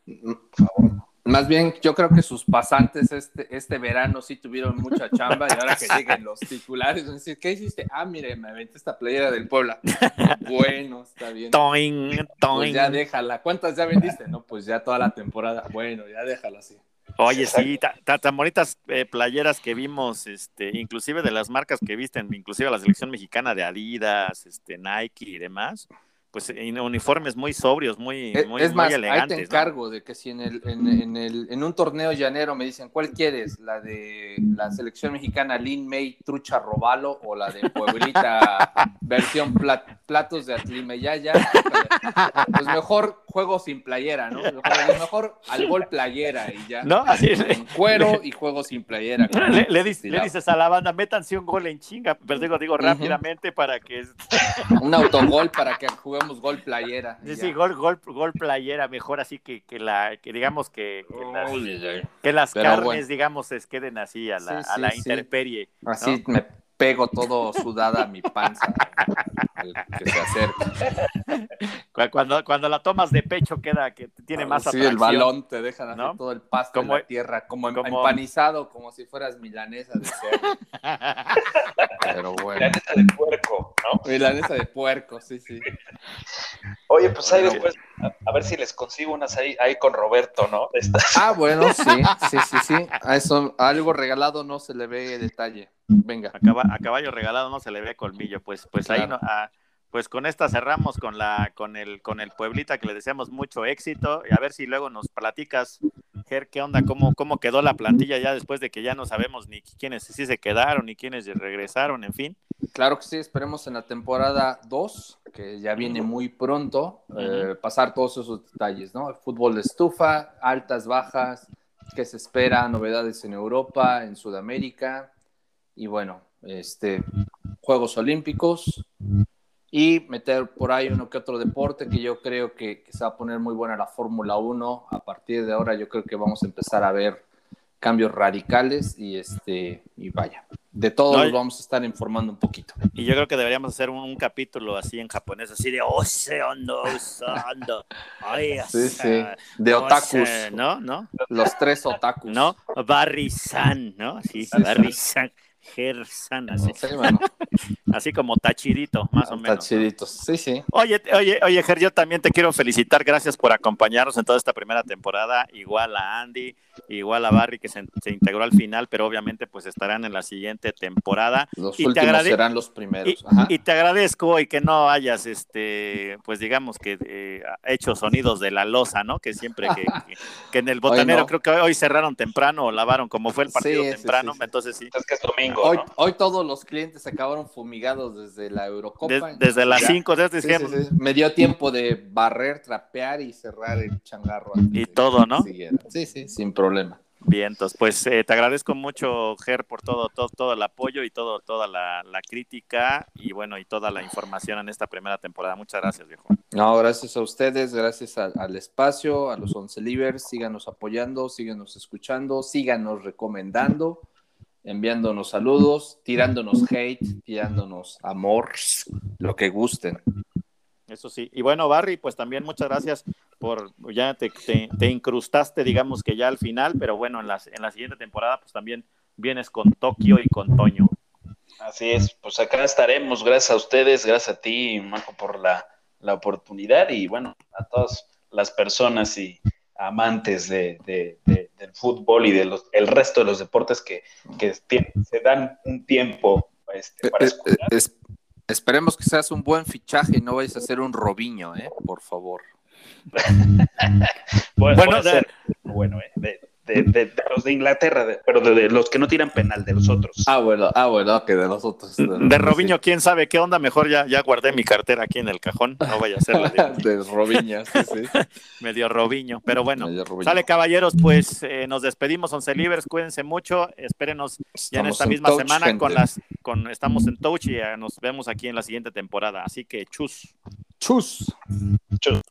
por favor. Más bien, yo creo que sus pasantes este, este verano sí tuvieron mucha chamba y ahora que lleguen los titulares, van a decir, ¿qué hiciste? Ah, mire, me aventé esta playera del Puebla. bueno, está bien. Toing, toing. Pues ya déjala. ¿Cuántas ya vendiste? No, pues ya toda la temporada. Bueno, ya déjala así. Oye, sí, tan, bonitas eh, playeras que vimos, este, inclusive de las marcas que visten, inclusive la selección mexicana de Adidas, este, Nike y demás pues uniformes muy sobrios, muy, muy, es más, elegantes. Ahí te encargo de que si en, el, en, el, en un torneo llanero me dicen, ¿cuál quieres? ¿La de la selección mexicana Lin May Trucha Robalo o la de Pueblita versión platos de Atlimeyaya? Pues mejor juego sin playera, ¿no? Mejor al gol playera y ya. No, así es. cuero y juego sin playera. Le, dices a la banda, métanse un gol en chinga, pero digo, digo rápidamente para que... un autogol para que juguemos gol playera. Sí, sí, gol, gol, gol playera, mejor así que, que la, que digamos que, que las, carnes, digamos, se queden así a la, a la interperie. Así me pego todo sudada a mi panza que se acerca. Cuando, cuando la tomas de pecho queda que tiene más sí, el balón te deja todo el pasto como, en la tierra, como, empanizado, como si fueras milanesa de cerdo. Pero bueno. Milanesa de puerco, ¿no? Milanesa de puerco, sí, sí. Oye, pues ahí después, a, ver si les consigo unas ahí, ahí con Roberto, ¿no? Ah, bueno, sí, sí, sí, sí. A eso, algo regalado no se le ve detalle. Venga. A, caballo regalado no se le ve colmillo, pues, pues ahí no, ah, pues con esta cerramos con la, con el, con el Pueblita que le deseamos mucho éxito y a ver si luego nos platicas, Ger, qué onda, cómo, cómo quedó la plantilla ya después de que ya no sabemos ni quiénes sí se quedaron ni quiénes regresaron, en fin. Claro que sí, esperemos en la temporada 2, que ya viene muy pronto, eh, pasar todos esos detalles, ¿no? El fútbol de estufa, altas, bajas, qué se espera, novedades en Europa, en Sudamérica, y bueno, este, Juegos Olímpicos y meter por ahí uno que otro deporte que yo creo que, se va a poner muy buena la Fórmula 1. A partir de ahora yo creo que vamos a empezar a ver cambios radicales y este y vaya, de todos vamos a estar informando un poquito. Y yo creo que deberíamos hacer un, capítulo así en japonés, así de Oceano, sí, sí, de otakus. ¿No? ¿No? Los tres otakus. ¿No? Barry-san, ¿no? Sí, Barry-san. Gersan, así. así como tachidito, más o menos. Tachidito, sí, sí. Oye, oye, oye, Ger, yo también te quiero felicitar. Gracias por acompañarnos en toda esta primera temporada. Igual a Andy, igual a Barry, que se, integró al final, pero obviamente pues estarán en la siguiente temporada. Los y últimos serán los primeros. Y, te agradezco y que no hayas, este, pues digamos que eh, hecho sonidos de la losa, ¿no? Que siempre que, que, en el botanero creo que hoy cerraron temprano o lavaron, como fue el partido temprano, entonces sí. Es que es domingo. Hoy, todos los clientes acabaron fumigados desde la Eurocopa. desde las 5, Me dio tiempo de barrer, trapear y cerrar el changarro. Y todo, ¿no? Sí, sí, sin problema. Bien, pues eh, te agradezco mucho, Ger, por todo, todo, todo el apoyo y todo, toda la, crítica y bueno, y toda la información en esta primera temporada. Muchas gracias, viejo. No, gracias a ustedes, gracias al espacio, a los Once Livers, síganos apoyando, síganos escuchando, síganos recomendando enviándonos saludos, tirándonos hate, tirándonos amor, lo que gusten. Eso sí. Y bueno, Barry, pues también muchas gracias por, ya te, te, incrustaste, digamos que ya al final, pero bueno, en, las, en la siguiente temporada, pues también vienes con Tokio y con Toño. Así es, pues acá estaremos, gracias a ustedes, gracias a ti, Marco, por la, la oportunidad y bueno, a todas las personas y amantes de, del fútbol y del el resto de los deportes que, se dan un tiempo este, para eh, eh, escuchar. esperemos que seas un buen fichaje y no vayas a ser un Robiño, ¿eh? por favor. bueno, bueno ¿eh? De, los de Inglaterra, pero de, los que no tiran penal, de los otros. Ah, bueno, ah, bueno, que de los otros. De, Robiño, quién sabe qué onda, mejor ya, ya guardé mi cartera aquí en el cajón, no vaya a ser de, Robiño, sí, sí. Medio Robiño, pero bueno. Sale caballeros, pues eh, nos despedimos, once libres, cuídense mucho, espérenos ya en esta misma semana con las, con, estamos en touch y nos vemos aquí en la siguiente temporada, así que chus. Chus. Chus.